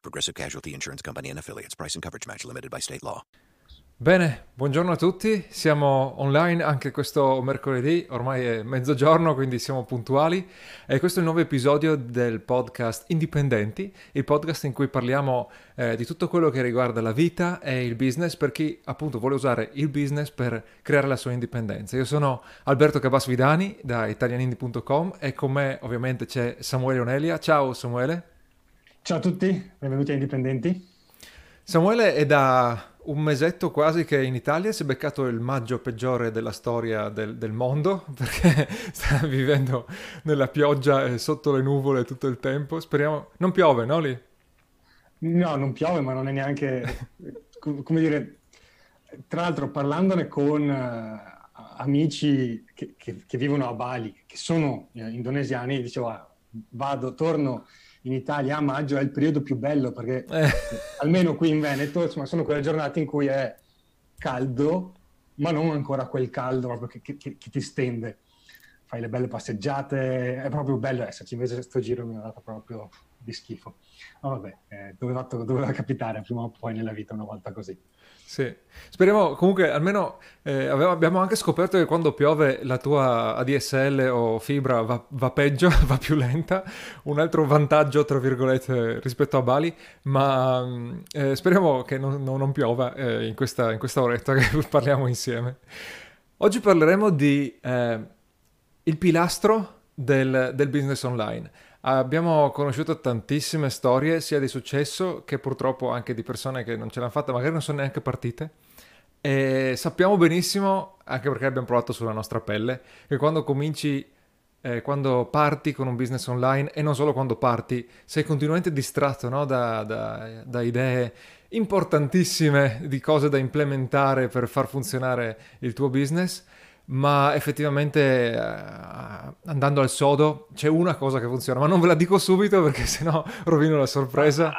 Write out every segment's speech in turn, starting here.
Progressive Casualty Insurance Company and affiliates. Price and coverage match limited by state law. Bene, buongiorno a tutti, siamo online anche questo mercoledì, ormai è mezzogiorno quindi siamo puntuali e questo è il nuovo episodio del podcast Indipendenti, il podcast in cui parliamo eh, di tutto quello che riguarda la vita e il business per chi appunto vuole usare il business per creare la sua indipendenza. Io sono Alberto Cabasvidani da italianindi.com e con me ovviamente c'è Samuele Onelia. Ciao Samuele. Ciao a tutti, benvenuti a Indipendenti. Samuele è da un mesetto quasi che in Italia si è beccato il maggio peggiore della storia del, del mondo perché sta vivendo nella pioggia e sotto le nuvole tutto il tempo. Speriamo... Non piove, no lì? No, non piove, ma non è neanche... come dire... Tra l'altro parlandone con uh, amici che, che, che, vivono a Bali, che sono uh, indonesiani, dicevo, ah, vado, torno in Italia a maggio è il periodo più bello perché eh. almeno qui in Veneto insomma, sono quelle giornate in cui è caldo, ma non ancora quel caldo proprio che, che, che ti stende. Fai le belle passeggiate, è proprio bello esserci, invece questo giro mi ha dato proprio di schifo. Ma vabbè, eh, doveva, doveva capitare prima o poi nella vita una volta così. Sì, speriamo comunque almeno eh, abbiamo anche scoperto che quando piove la tua ADSL o fibra va, va, peggio, va più lenta, un altro vantaggio tra virgolette rispetto a Bali, ma mm, eh, speriamo che non, non, non piova eh, in, questa, in, questa, oretta che parliamo insieme. Oggi parleremo di eh, il pilastro del, del business online. Abbiamo conosciuto tantissime storie, sia di successo che purtroppo anche di persone che non ce l'hanno fatta, magari non sono neanche partite. E sappiamo benissimo, anche perché abbiamo provato sulla nostra pelle, che quando cominci, eh, quando parti con un business online, e non solo quando parti, sei continuamente distratto no? da, da, da idee importantissime di cose da implementare per far funzionare il tuo business ma effettivamente eh, andando al sodo c'è una cosa che funziona, ma non ve la dico subito perché sennò rovino la sorpresa.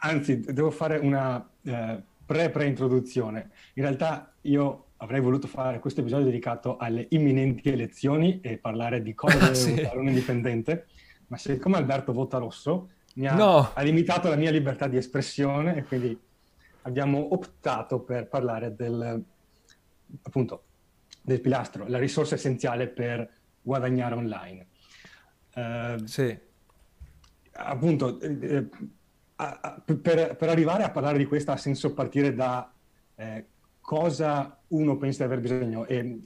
Anzi, devo fare una eh, pre-pre-introduzione. In realtà io avrei voluto fare questo episodio dedicato alle imminenti elezioni e parlare di cosa deve sì. votare un indipendente, ma siccome Alberto vota rosso, mi ha, no. ha limitato la mia libertà di espressione e quindi abbiamo optato per parlare del appunto del pilastro, la risorsa essenziale per guadagnare online. Uh, sì. Appunto, eh, per, per, arrivare a parlare di questo ha senso partire da eh, cosa uno pensa di aver bisogno. E,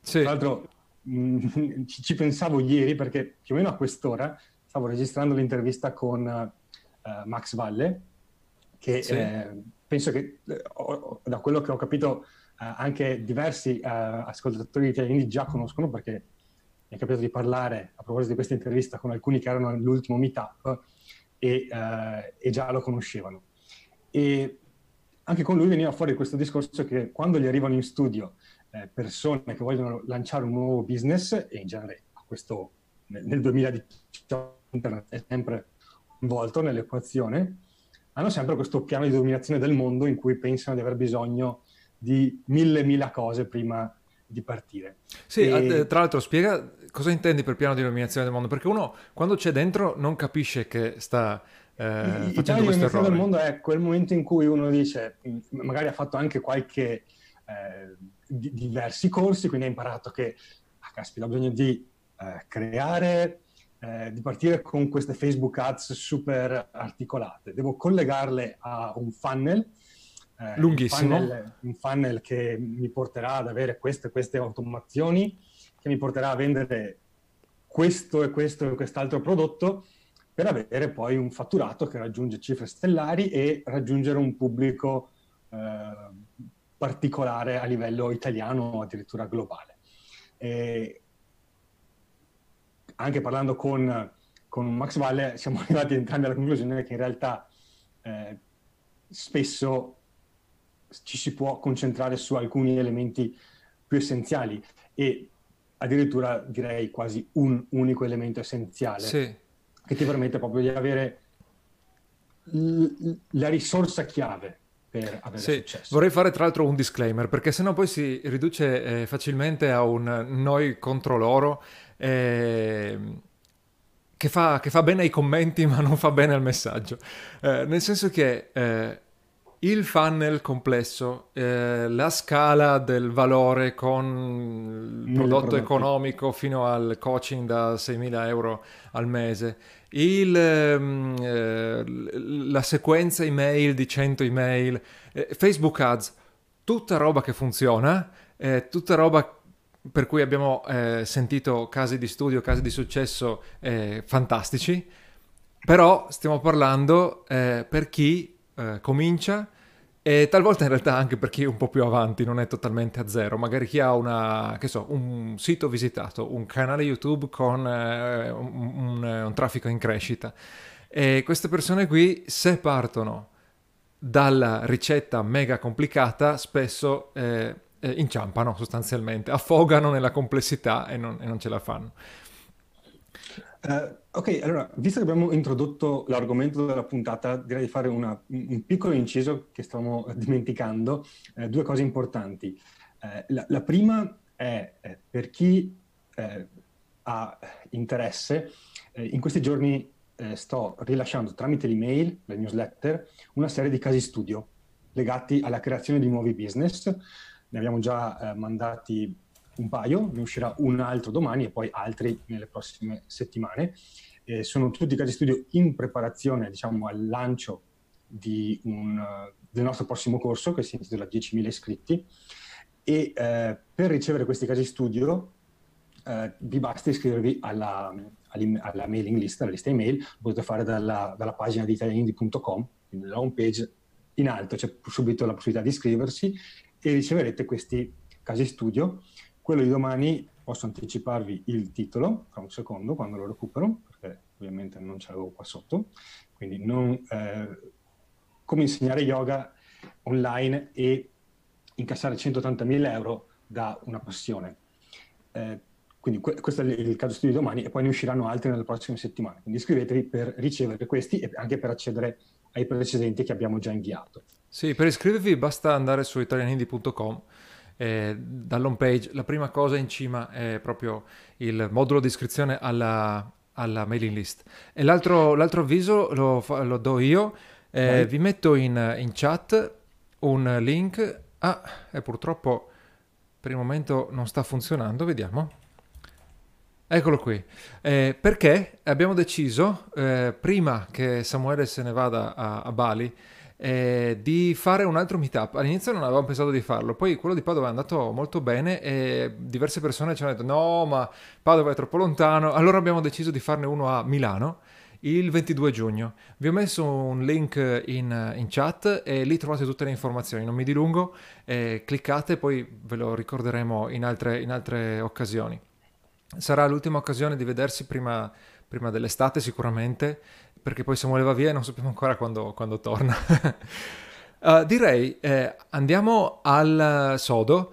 sì. Tra l'altro mh, ci, ci, pensavo ieri perché più o meno a quest'ora stavo registrando l'intervista con uh, Max Valle, che sì. eh, penso che oh, da quello che ho capito eh, anche diversi eh, ascoltatori italiani già conoscono perché mi è capitato di parlare a proposito di questa intervista con alcuni che erano all'ultimo meetup e, eh, e già lo conoscevano. E anche con lui veniva fuori questo discorso che quando gli arrivano in studio eh, persone che vogliono lanciare un nuovo business, e in genere questo nel, nel 2018 internet è sempre involto nell'equazione, hanno sempre questo piano di dominazione del mondo in cui pensano di aver bisogno di mille mila cose prima di partire. Sì, e... tra l'altro spiega cosa intendi per piano di illuminazione del mondo, perché uno quando c'è dentro non capisce che sta eh, facendo questo errore. del mondo è quel momento in cui uno dice, magari ha fatto anche qualche eh, di, diversi corsi, quindi ha imparato che, ah, caspita, ho bisogno di eh, creare, eh, di partire con queste Facebook Ads super articolate, devo collegarle a un funnel eh, lunghissimo. Un funnel, un funnel, che mi porterà ad avere queste queste automazioni, che mi porterà a vendere questo e questo e quest'altro prodotto per avere poi un fatturato che raggiunge cifre stellari e raggiungere un pubblico eh, particolare a livello italiano o addirittura globale. E anche parlando con, con Max Valle siamo arrivati entrambi alla conclusione che in realtà eh, spesso ci si può concentrare su alcuni elementi più essenziali e addirittura direi quasi un unico elemento essenziale sì. che ti permette proprio di avere l- la risorsa chiave per avere sì, successo. Vorrei fare tra l'altro un disclaimer perché sennò poi si riduce eh, facilmente a un noi contro loro eh, che, fa, che, fa, bene ai commenti ma non fa bene al messaggio. Eh, nel senso che eh, il funnel complesso, eh, la scala del valore con il prodotto economico fino al coaching da 6.000 euro al mese, il, ehm, eh, la sequenza email di 100 email, eh, Facebook Ads, tutta roba che funziona, eh, tutta roba per cui abbiamo eh, sentito casi di studio, casi di successo eh, fantastici, però stiamo parlando per chi eh, comincia e talvolta in realtà anche per chi è un po' più avanti non è totalmente a zero, magari chi ha una, so, un sito visitato, un canale YouTube con eh, un, un, un, traffico in crescita. E queste persone qui, se partono dalla ricetta mega complicata, spesso eh, eh, inciampano sostanzialmente, affogano nella complessità e non, e non ce la fanno. Uh, ok, allora, visto che abbiamo introdotto l'argomento della puntata, direi di fare una, un piccolo inciso che stavamo dimenticando, eh, due cose importanti. Eh, la, la, prima è eh, per chi eh, ha interesse, eh, in questi giorni sto rilasciando tramite l'email, la newsletter, una serie di casi studio legati alla creazione di nuovi business. Ne abbiamo già mandati un paio, ne uscirà un altro domani e poi altri nelle prossime settimane. Eh, sono tutti casi studio in preparazione diciamo, al lancio un, del nostro prossimo corso che si intitola 10.000 iscritti. E eh, per ricevere questi casi studio eh, vi basta iscrivervi alla, alla, mailing list, alla lista email, lo potete fare dalla, dalla pagina di italianindi.com, quindi nella home page in alto c'è subito la possibilità di iscriversi e riceverete questi casi studio quello di domani posso anticiparvi il titolo, fra un secondo, quando lo recupero, perché ovviamente non ce l'avevo qua sotto. Quindi non, eh, come insegnare yoga online e incassare 180.000 euro da una passione. Eh, quindi que- questo è il caso studio di domani e poi ne usciranno altri nelle prossime settimane. Quindi iscrivetevi per ricevere questi e anche per accedere ai precedenti che abbiamo già inviato. Sì, per iscrivervi basta andare su italianindi.com eh, dall'home page la prima cosa in cima è proprio il modulo di iscrizione alla, alla mailing list. E l'altro, l'altro avviso lo, lo, do io, eh, vi metto in, in, chat un link. Ah, e purtroppo per il momento non sta funzionando, vediamo. Eccolo qui. Eh, perché abbiamo deciso, eh, prima che Samuele se ne vada a, a Bali, eh, di fare un altro meetup. All'inizio non avevamo pensato di farlo, poi quello di Padova è andato molto bene e diverse persone ci hanno detto no, ma Padova è troppo lontano. Allora abbiamo deciso di farne uno a Milano il 22 giugno. Vi ho messo un link in, in, chat e lì trovate tutte le informazioni. Non mi dilungo, eh, cliccate, poi ve lo ricorderemo in altre, in altre occasioni. Sarà l'ultima occasione di vedersi prima, prima dell'estate sicuramente perché poi Samuele va via e non sappiamo ancora quando, quando torna. uh, direi, eh, andiamo al sodo.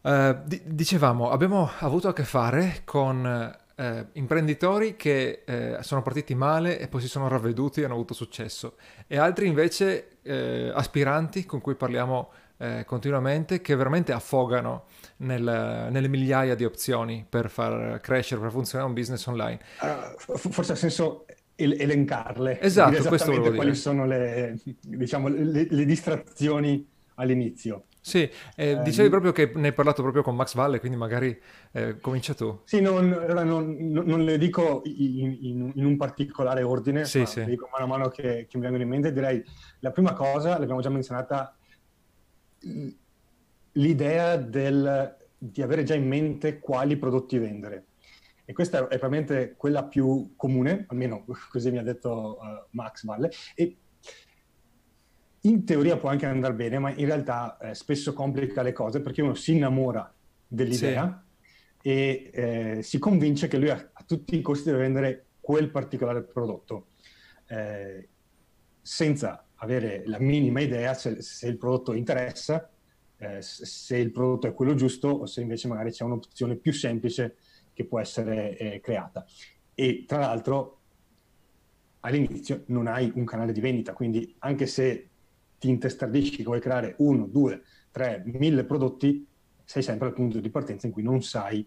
Uh, di- dicevamo, abbiamo avuto a che fare con eh, imprenditori che eh, sono partiti male e poi si sono ravveduti e hanno avuto successo, e altri invece eh, aspiranti con cui parliamo eh, continuamente che veramente affogano nel, nelle migliaia di opzioni per far crescere, per funzionare un business online. Uh, forse ha senso elencarle. Esatto, questo volevo dire. Quali sono le, diciamo, le, le distrazioni all'inizio. Sì, eh, eh, dicevi proprio che ne hai parlato proprio con Max Valle, quindi magari eh, comincia tu. Sì, non, non, non le dico in, in, in, un particolare ordine, sì, sì. le dico mano a mano che, che mi vengono in mente. Direi la prima cosa, l'abbiamo già menzionata, l'idea del, di avere già in mente quali prodotti vendere. E questa è probabilmente quella più comune, almeno così mi ha detto uh, Max Valle. E in teoria può anche andare bene, ma in realtà eh, spesso complica le cose perché uno si innamora dell'idea sì. e eh, si convince che lui a, a, tutti i costi deve vendere quel particolare prodotto, eh, senza avere la minima idea se, se il prodotto interessa, eh, se il prodotto è quello giusto o se invece magari c'è un'opzione più semplice che può essere eh, creata. E tra l'altro all'inizio non hai un canale di vendita, quindi anche se ti intestardisci che vuoi creare uno, due, tre, mille prodotti, sei sempre al punto di partenza in cui non sai,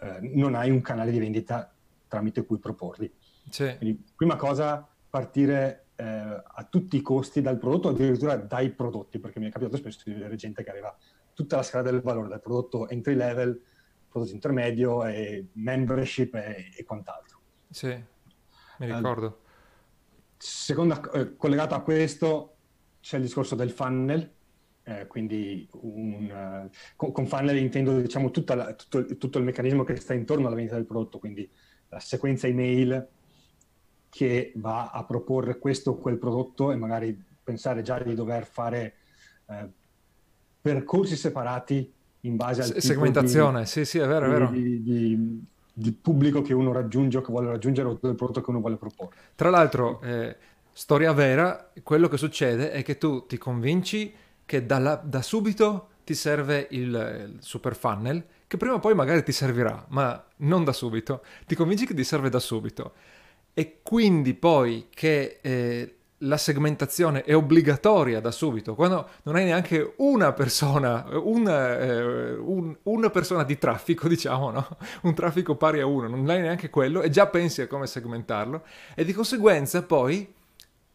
eh, non hai un canale di vendita tramite cui proporli. Sì. Quindi, prima cosa, partire eh, a tutti i costi dal prodotto, addirittura dai prodotti, perché mi è capitato spesso di vedere gente che aveva tutta la scala del valore, dal prodotto entry level, prodotto intermedio, e membership e, e quant'altro. Sì, mi ricordo. Uh, seconda, eh, collegato a questo c'è il discorso del funnel, eh, quindi un, uh, con, con, funnel intendo diciamo, la, tutto, tutto, il meccanismo che sta intorno alla vendita del prodotto, quindi la sequenza email che va a proporre questo o quel prodotto e magari pensare già di dover fare eh, percorsi separati in base al segmentazione, di, sì, sì, è vero, è vero. Di, di, di, pubblico che uno raggiunge o che vuole raggiungere o del prodotto che uno vuole proporre. Tra l'altro, eh, storia vera, quello che succede è che tu ti convinci che dalla, da subito ti serve il, il super funnel, che prima o poi magari ti servirà, ma non da subito. Ti convinci che ti serve da subito e quindi poi che eh, la segmentazione è obbligatoria da subito, quando non hai neanche una persona, una, eh, un, una persona di traffico, diciamo, no? un traffico pari a uno, non hai neanche quello e già pensi a come segmentarlo e di conseguenza poi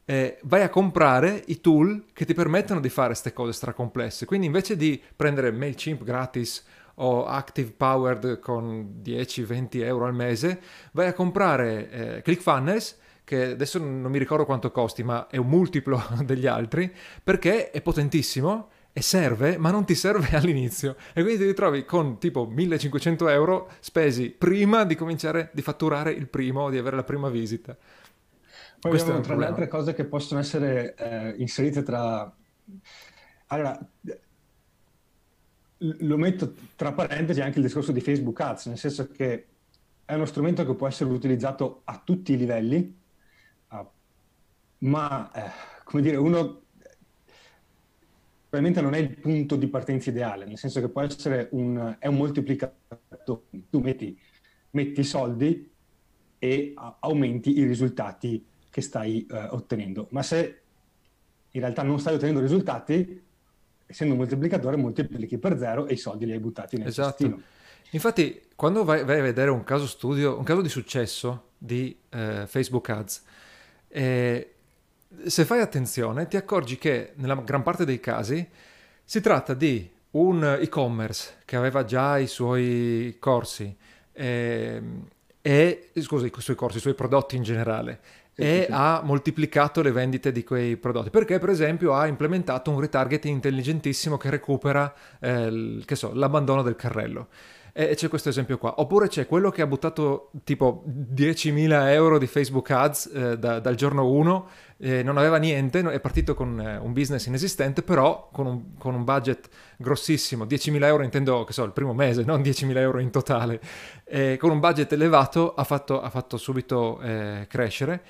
eh, vai a comprare i tool che ti permettono di fare queste cose stracomplesse. Quindi invece di prendere MailChimp gratis o Active Powered con 10-20 euro al mese, vai a comprare eh, ClickFunnels che adesso non mi ricordo quanto costi, ma è un multiplo degli altri, perché è potentissimo e serve, ma non ti serve all'inizio. E quindi ti ritrovi con tipo 1500 euro spesi prima di cominciare di fatturare il primo, di avere la prima visita. Poi Questo abbiamo tra le altre cose che possono essere eh, inserite tra... Allora, lo metto tra parentesi anche il discorso di Facebook Ads, nel senso che è uno strumento che può essere utilizzato a tutti i livelli, ma eh, come dire, uno probabilmente non è il punto di partenza ideale, nel senso che può essere un, è un moltiplicatore, tu metti, metti soldi e aumenti i risultati che stai uh, ottenendo, ma se in realtà non stai ottenendo risultati, essendo un moltiplicatore moltiplichi per zero e i soldi li hai buttati nel esatto. cestino. Infatti, quando vai, vai, a vedere un caso studio, un caso di successo di eh, Facebook Ads, eh, se fai attenzione ti accorgi che nella gran parte dei casi si tratta di un e-commerce che aveva già i suoi corsi eh, e, scusa, i suoi corsi, i suoi prodotti in generale e ha moltiplicato le vendite di quei prodotti. Perché per esempio ha implementato un retargeting intelligentissimo che recupera eh, che so, l'abbandono del carrello e c'è questo esempio qua. Oppure c'è quello che ha buttato tipo 10.000 euro di Facebook ads eh, da, dal giorno 1 eh, non aveva niente, è partito con eh, un business inesistente, però con un, con un, budget grossissimo, 10.000 euro intendo, che so, il primo mese, non 10.000 euro in totale, con un budget elevato ha fatto, ha fatto subito eh, crescere,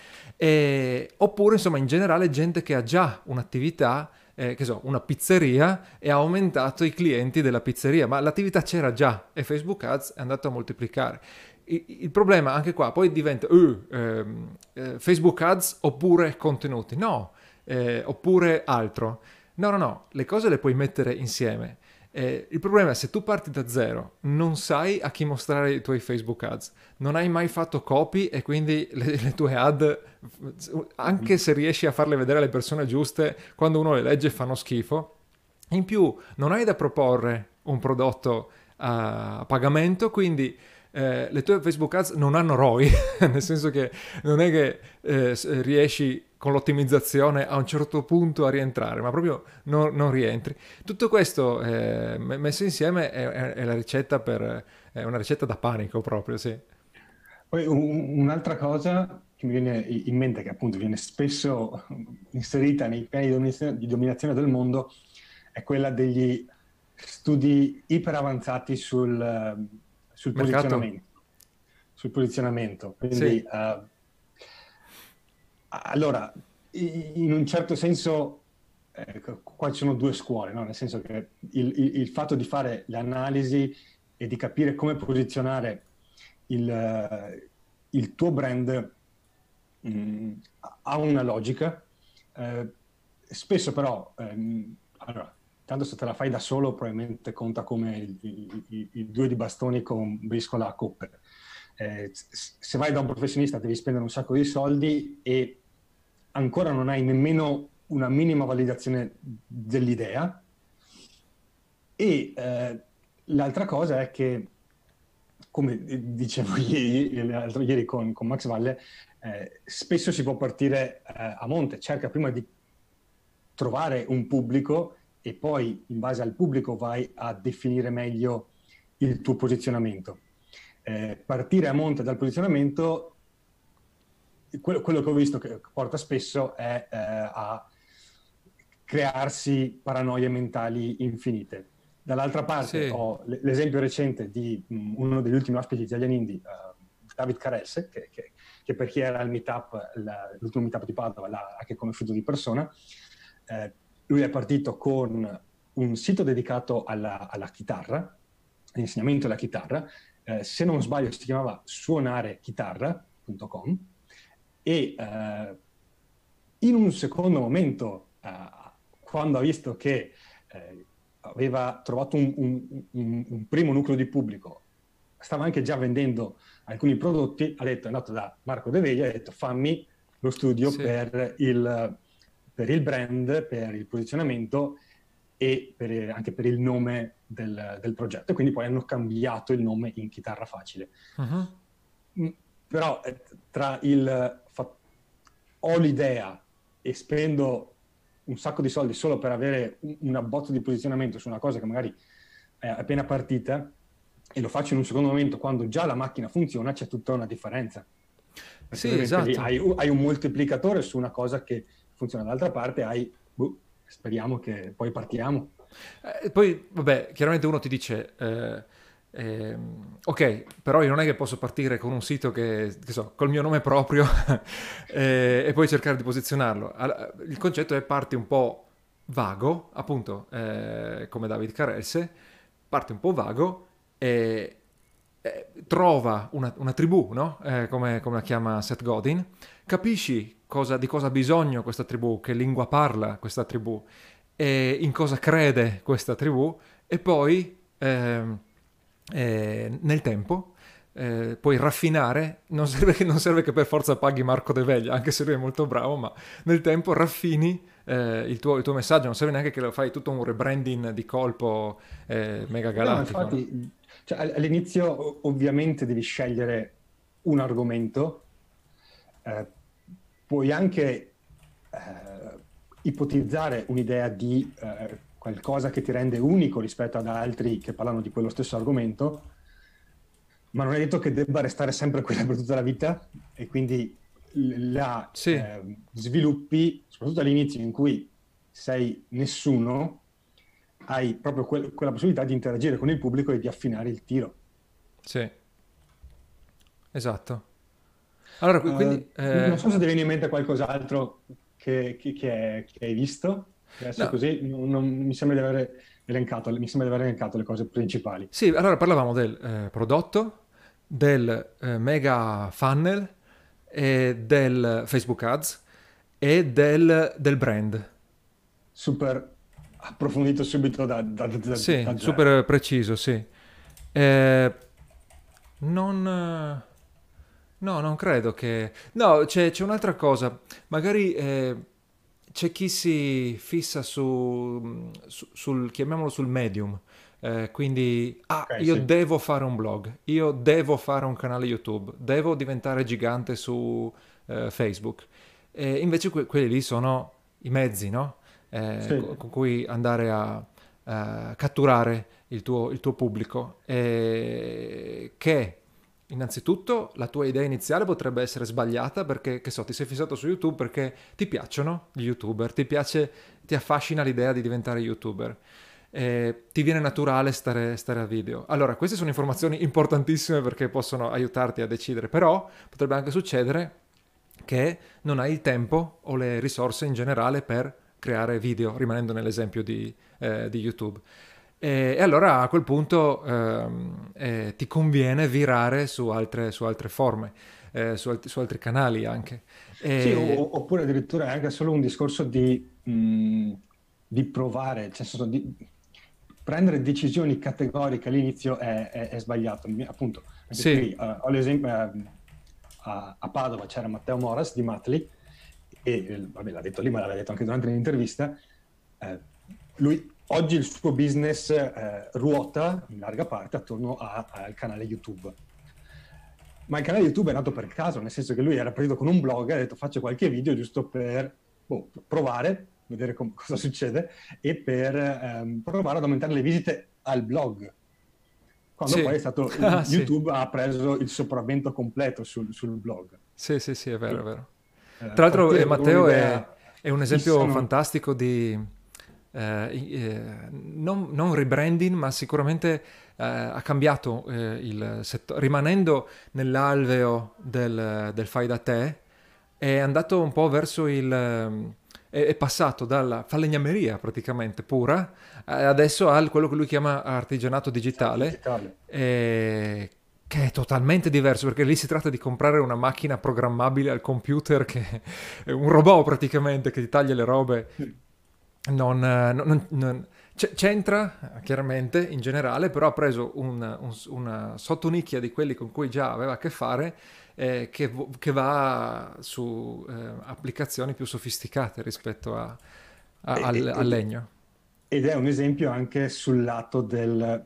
oppure insomma in generale gente che ha già un'attività eh, che so, una pizzeria e ha aumentato i clienti della pizzeria, ma l'attività c'era già e Facebook Ads è andato a moltiplicare il problema anche qua poi diventa uh, ehm, eh, Facebook Ads oppure contenuti, no, eh, oppure altro. No, no, no, le cose le puoi mettere insieme. Eh, il problema è se tu parti da zero, non sai a chi mostrare i tuoi Facebook ads, non hai mai fatto copy e quindi le, le tue ad, anche se riesci a farle vedere alle persone giuste, quando uno le legge fanno schifo. In più, non hai da proporre un prodotto a pagamento, quindi eh, le tue Facebook ads non hanno ROI, nel senso che non è che eh, riesci con l'ottimizzazione a un certo punto a rientrare, ma proprio non, non rientri. Tutto questo eh, messo insieme è, è, la ricetta per, è una ricetta da panico proprio, sì. Poi un, un'altra cosa che mi viene in mente, che appunto viene spesso inserita nei piani di dominazione, di dominazione del mondo, è quella degli studi iper avanzati sul sul posizionamento. Sul posizionamento. Quindi, sì. uh, allora, in un certo senso eh, qua ci sono due scuole, no? nel senso che il, il, il, fatto di fare le analisi e di capire come posizionare il, il tuo brand mh, mm, ha una logica. Eh, spesso però, ehm, allora, tanto se te la fai da solo probabilmente conta come i due di bastoni con briscola a coppe. Eh, se vai da un professionista devi spendere un sacco di soldi e ancora non hai nemmeno una minima validazione dell'idea. E eh, l'altra cosa è che, come dicevo ieri, ieri con, con Max Valle, eh, spesso si può partire eh, a monte, cerca prima di trovare un pubblico e poi in base al pubblico vai a definire meglio il tuo posizionamento. Eh, partire a monte dal posizionamento quello, quello, che ho visto che porta spesso è eh, a crearsi paranoie mentali infinite. Dall'altra parte sì. ho l'esempio recente di um, uno degli ultimi ospiti di Italian Indie, uh, David Caresse, che, che, che, per chi era al meetup, la, l'ultimo meetup di Padova, l'ha anche conosciuto di persona. Eh, lui è partito con un sito dedicato alla, alla chitarra, all'insegnamento della chitarra, eh, se non sbaglio si chiamava suonarechitarra.com e eh, in un secondo momento, eh, quando ha visto che eh, aveva trovato un, un, un, un, primo nucleo di pubblico, stava anche già vendendo alcuni prodotti, ha detto, è andato da Marco De Veglia e ha detto fammi lo studio sì. per, il, per, il, brand, per il posizionamento e per, anche per il nome del, del, progetto. E quindi poi hanno cambiato il nome in chitarra facile. Uh-huh. Però eh, tra il ho l'idea e spendo un sacco di soldi solo per avere una botta di posizionamento su una cosa che magari è appena partita e lo faccio in un secondo momento quando già la macchina funziona, c'è tutta una differenza. Sì, esatto. Hai, hai, un moltiplicatore su una cosa che funziona dall'altra parte, hai, boh, speriamo che poi partiamo. Eh, poi, vabbè, chiaramente uno ti dice... Eh eh, ok, però io non è che posso partire con un sito che, che so, col mio nome proprio eh, e poi cercare di posizionarlo. Il concetto è parti un po' vago, appunto, eh, come David Carelse, parte un po' vago e trova una, una, tribù, no? Eh, come, come, la chiama Seth Godin, capisci cosa, di cosa ha bisogno questa tribù, che lingua parla questa tribù, e in cosa crede questa tribù, e poi... Eh, eh, nel tempo eh, puoi raffinare, non serve, che, non serve, che, per forza paghi Marco De Veglia, anche se lui è molto bravo, ma nel tempo raffini eh, il, tuo, il, tuo, messaggio, non serve neanche che lo fai tutto un rebranding di colpo eh, mega galattico. No, infatti, cioè, all'inizio ovviamente devi scegliere un argomento, eh, puoi anche eh, ipotizzare un'idea di qualcosa che ti rende unico rispetto ad altri che parlano di quello stesso argomento, ma non è detto che debba restare sempre quella per tutta la vita e quindi la sì. eh, sviluppi, soprattutto all'inizio in cui sei nessuno, hai proprio que- quella possibilità di interagire con il pubblico e di affinare il tiro. Sì, esatto. Allora, quindi, uh, eh... Non so se ti viene in mente qualcos'altro che, che, che, che hai visto. Adesso no. così non, non, mi sembra di aver elencato, mi sembra di aver elencato le cose principali. Sì, allora parlavamo del eh, prodotto, del eh, mega funnel, e del Facebook Ads e del, del brand. Super approfondito subito da, da, da Sì, da super preciso, sì. Eh, non... No, non credo che... No, c'è, c'è un'altra cosa. Magari eh, c'è chi si fissa su, su sul, chiamiamolo sul medium, eh, quindi ah, okay, io sì. devo fare un blog, io devo fare un canale YouTube, devo diventare gigante su eh, Facebook. E invece que- quelli lì sono i mezzi, no? Eh, sì. con, con cui andare a, a catturare il tuo, il tuo pubblico, che Innanzitutto la tua idea iniziale potrebbe essere sbagliata perché, che so, ti sei fissato su YouTube perché ti piacciono gli youtuber, ti piace, ti affascina l'idea di diventare youtuber, eh, ti viene naturale stare, stare, a video. Allora, queste sono informazioni importantissime perché possono aiutarti a decidere, però potrebbe anche succedere che non hai il tempo o le risorse in generale per creare video, rimanendo nell'esempio di, eh, di YouTube. E, e, allora a quel punto ehm, eh, ti conviene virare su altre, su altre forme, eh, su, alt- su, altri canali anche. E... Sì, o, oppure addirittura è anche solo un discorso di, mh, mm, di provare, cioè, di prendere decisioni categoriche all'inizio è, è, è sbagliato. Appunto, sì. qui, uh, ho l'esempio, uh, a, a, Padova c'era Matteo Moras di Matli, e vabbè, l'ha detto lì, ma l'aveva detto anche durante l'intervista. Eh, lui oggi il suo business eh, ruota in larga parte attorno a, al canale YouTube. Ma il canale YouTube è nato per caso, nel senso che lui era partito con un blog e ha detto faccio qualche video giusto per boh, provare, vedere com- cosa succede e per ehm, provare ad aumentare le visite al blog. Quando sì. poi è stato ah, YouTube sì. ha preso il sopravvento completo sul, sul, blog. Sì, sì, sì, è vero, è vero. Eh, Tra l'altro eh, Matteo è, è, un esempio fissano... fantastico di eh, eh, non, non, rebranding, ma sicuramente eh, ha cambiato eh, il settore, rimanendo nell'alveo del, del, fai da te, è andato un po' verso il... è, è passato dalla falegnameria praticamente pura, adesso a quello che lui chiama artigianato digitale, digitale. che è totalmente diverso perché lì si tratta di comprare una macchina programmabile al computer che è un robot praticamente che ti taglia le robe non, non, non, c'entra chiaramente in generale, però ha preso un, un, una sottonicchia di quelli con cui già aveva a che fare eh, che, che, va su eh, applicazioni più sofisticate rispetto a, a, al, al, legno. Ed è un esempio anche sul lato del...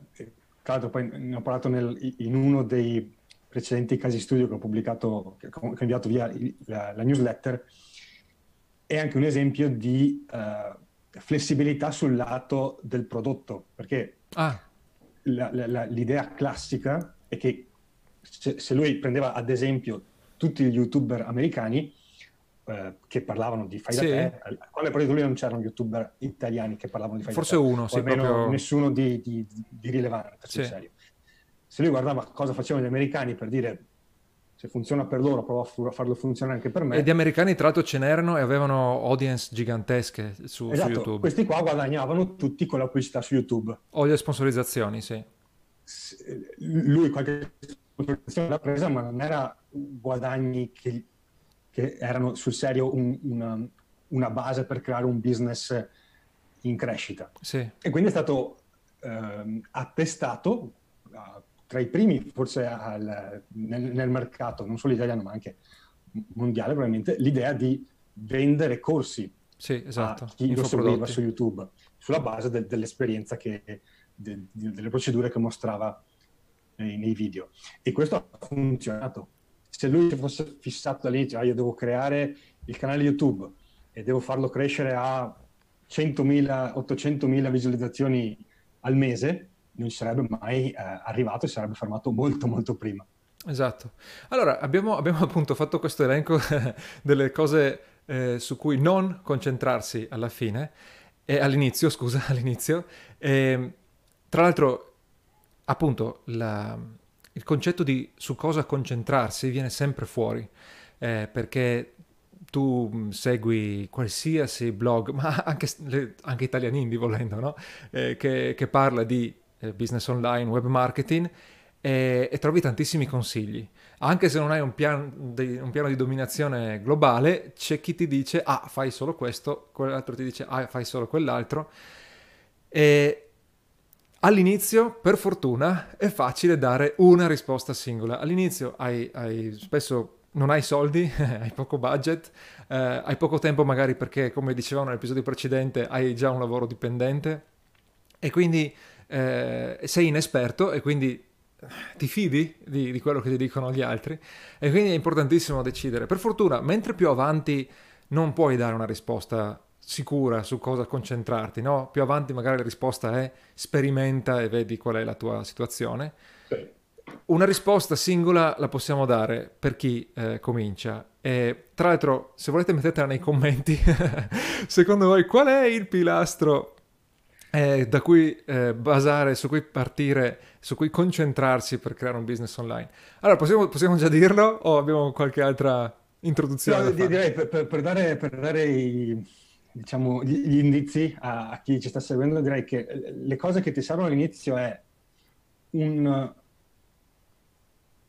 Tra l'altro poi ne ho parlato nel, in uno dei precedenti casi studio che ho pubblicato, che ho inviato via la, la newsletter, è anche un esempio di... Uh, flessibilità sul lato del prodotto, perché ah. la, la, l'idea classica è che se, se, lui prendeva ad esempio tutti gli youtuber americani eh, che parlavano di fai da sì. te, quale però lui non c'erano youtuber italiani che parlavano di fai Forse da te. Forse uno, sì, almeno proprio... nessuno di, di, di rilevante, sì. Se lui guardava cosa facevano gli americani per dire se funziona per loro, provo a farlo funzionare anche per me. E di americani, tra l'altro, ce n'erano e avevano audience gigantesche su, esatto. su YouTube. Questi qua guadagnavano tutti con la pubblicità su YouTube. O le sponsorizzazioni, sì. Lui qualche sponsorizzazione l'ha presa, ma non era guadagni che, che erano sul serio un, una, una, base per creare un business in crescita. Sì. E quindi è stato eh, attestato tra i primi forse al, nel, nel, mercato, non solo italiano ma anche mondiale probabilmente, l'idea di vendere corsi sì, esatto. a chi lo seguiva su YouTube, sulla base de, dell'esperienza che, de, de, delle procedure che mostrava nei, nei, video. E questo ha funzionato. Se lui fosse fissato all'inizio, ah, io devo creare il canale YouTube e devo farlo crescere a 100.000, 800.000 visualizzazioni al mese, non sarebbe mai eh, arrivato e sarebbe fermato molto molto prima. Esatto. Allora, abbiamo, abbiamo appunto fatto questo elenco delle cose eh, su cui non concentrarsi alla fine, e all'inizio, scusa, all'inizio. E, tra l'altro, appunto, la, il concetto di su cosa concentrarsi viene sempre fuori, eh, perché tu segui qualsiasi blog, ma anche, anche italianindi volendo, no? eh, che, che, parla di eh, business online, web marketing e, e, trovi tantissimi consigli. Anche se non hai un, pian di, un, piano di dominazione globale, c'è chi ti dice ah fai solo questo, quell'altro ti dice ah fai solo quell'altro. E all'inizio, per fortuna, è facile dare una risposta singola. All'inizio hai, hai spesso non hai soldi, hai poco budget, eh, hai poco tempo magari perché, come dicevamo nell'episodio precedente, hai già un lavoro dipendente e quindi eh, sei inesperto e quindi ti fidi di, di, quello che ti dicono gli altri e quindi è importantissimo decidere. Per fortuna, mentre più avanti non puoi dare una risposta sicura su cosa concentrarti, no? Più avanti magari la risposta è sperimenta e vedi qual è la tua situazione. Una risposta singola la possiamo dare per chi eh, comincia. E, tra l'altro, se volete mettetela nei commenti, secondo voi qual è il pilastro eh, da cui eh, basare, su cui partire, su cui concentrarsi per creare un business online. Allora, possiamo, possiamo già dirlo o abbiamo qualche altra introduzione. No, direi per, per, per, dare, per dare i, diciamo, gli, gli, indizi a, a, chi ci sta seguendo, direi che le cose che ti servono all'inizio è un,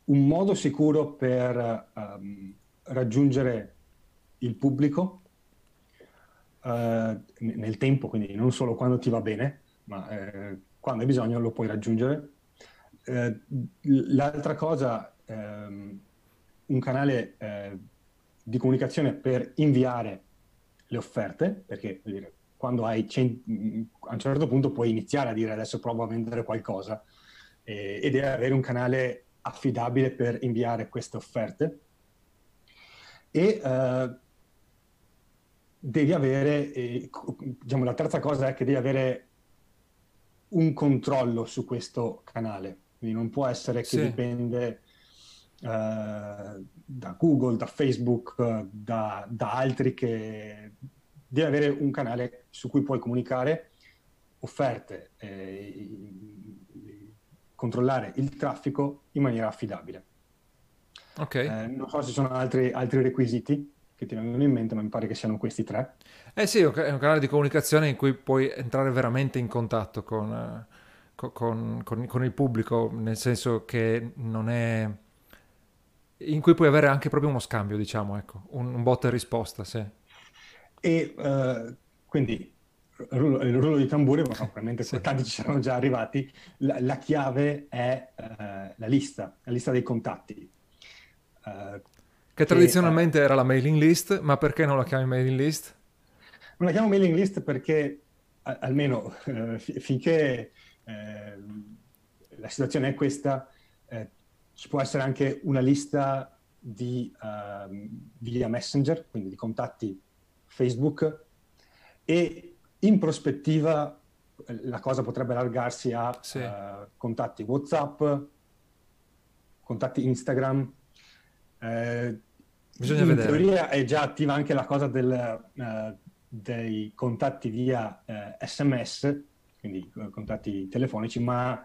un modo sicuro per um, raggiungere il pubblico nel tempo, quindi non solo quando ti va bene, ma eh, quando hai bisogno lo puoi raggiungere. Eh, l'altra cosa, ehm, un canale eh, di comunicazione per inviare le offerte, perché dire, quando hai cent- a un certo punto puoi iniziare a dire adesso provo a vendere qualcosa eh, ed è avere un canale affidabile per inviare queste offerte e uh, devi avere, eh, diciamo la terza cosa è che devi avere un controllo su questo canale, quindi non può essere che sì. dipende uh, da Google, da Facebook, da, da altri che devi avere un canale su cui puoi comunicare offerte, eh, controllare il traffico in maniera affidabile. Ok. Eh, non so se ci sono altri, altri, requisiti che ti vengono in mente, ma mi pare che siano questi tre. Eh sì, è un canale di comunicazione in cui puoi entrare veramente in contatto con, eh, con, con, con il pubblico, nel senso che non è... in cui puoi avere anche proprio uno scambio, diciamo, ecco, un, un botta e risposta, sì. E uh, quindi il rullo di tamburi, ma probabilmente sì. tanti ci saranno già arrivati, la, la chiave è uh, la lista, la lista dei contatti. Uh, che tradizionalmente che, era la mailing list, ma perché non la chiami mailing list? Non la chiamo mailing list perché a, almeno uh, f- finché la situazione è questa, ci può essere anche una lista di ehm, via Messenger, quindi di contatti Facebook e in prospettiva la cosa potrebbe allargarsi a sì. uh, contatti WhatsApp, contatti Instagram. Eh, Bisogna in vedere. teoria è già attiva anche la cosa del, uh, dei contatti via eh, SMS, quindi contatti telefonici, ma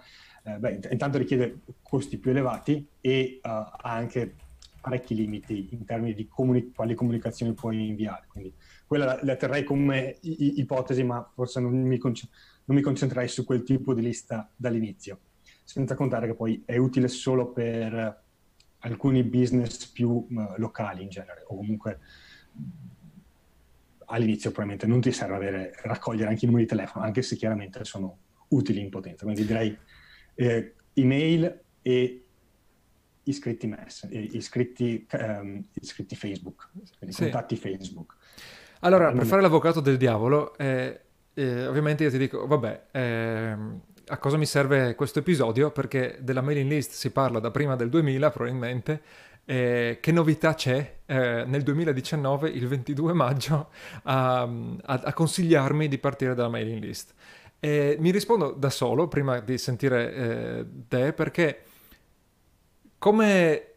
beh, intanto richiede costi più elevati e ha anche parecchi limiti in termini di comuni- quali comunicazioni puoi inviare. Quindi quella la, la terrei come i- ipotesi, ma forse non mi, conce- non mi concentrerei su quel tipo di lista dall'inizio. Senza contare che poi è utile solo per alcuni business più uh, locali in genere, o comunque all'inizio probabilmente non ti serve avere, raccogliere anche i numeri di telefono, anche se chiaramente sono utili in potenza. Quindi direi eh, email e iscritti, mess, iscritti, um, iscritti Facebook, quindi sì. contatti Facebook. Allora, per fare l'avvocato del diavolo, eh, eh, ovviamente io ti dico, vabbè, eh, a cosa mi serve questo episodio? Perché della mailing list si parla da prima del 2000 probabilmente. Eh, che novità c'è eh, nel 2019, il 22 maggio, a, a, a, consigliarmi di partire dalla mailing list? E mi rispondo da solo prima di sentire eh, te perché come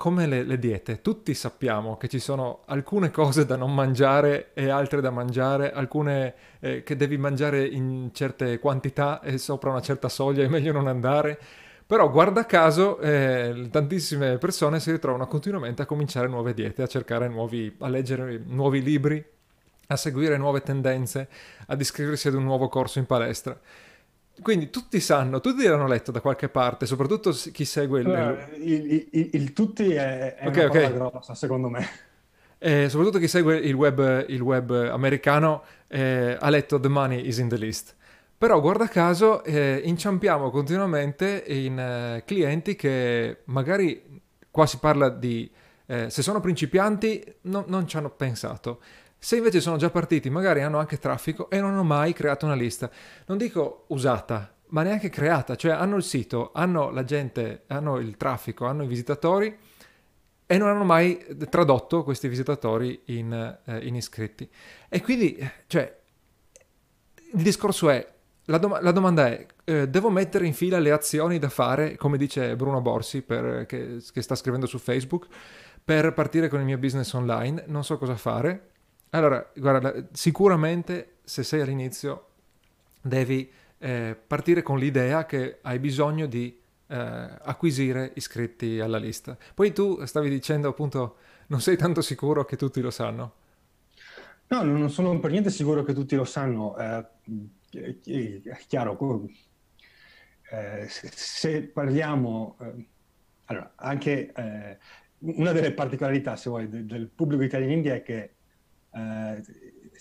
come le, le, diete, tutti sappiamo che ci sono alcune cose da non mangiare e altre da mangiare, alcune eh, che devi mangiare in certe quantità e sopra una certa soglia è meglio non andare. Però guarda caso eh, tantissime persone si ritrovano continuamente a cominciare nuove diete, a cercare nuovi, a leggere nuovi libri, a seguire nuove tendenze, ad iscriversi ad un nuovo corso in palestra. Quindi tutti sanno, tutti l'hanno letto da qualche parte, soprattutto chi segue il... il, il, il tutti è, è okay, una okay. grossa, secondo me. Eh, soprattutto chi segue il web, il web americano eh, ha letto The Money is in the List. Però guarda caso eh, inciampiamo continuamente in eh, clienti che magari qua si parla di... Eh, se sono principianti no, non ci hanno pensato. Se invece sono già partiti, magari hanno anche traffico e non hanno mai creato una lista. Non dico usata, ma neanche creata, cioè hanno il sito, hanno la gente, hanno il traffico, hanno i visitatori e non hanno mai tradotto questi visitatori in, eh, in iscritti. E quindi, cioè, il discorso è, la, dom- la domanda è, eh, devo mettere in fila le azioni da fare, come dice Bruno Borsi, per, che, che sta scrivendo su Facebook, per partire con il mio business online, non so cosa fare allora, guarda, sicuramente se sei all'inizio devi eh, partire con l'idea che hai bisogno di eh, acquisire iscritti alla lista. Poi tu stavi dicendo appunto non sei tanto sicuro che tutti lo sanno? No, non sono per niente sicuro che tutti lo sanno. Eh, è chiaro, eh, se parliamo... Eh, allora, anche eh, una delle particolarità, se vuoi, del, del pubblico italiano in India è che eh,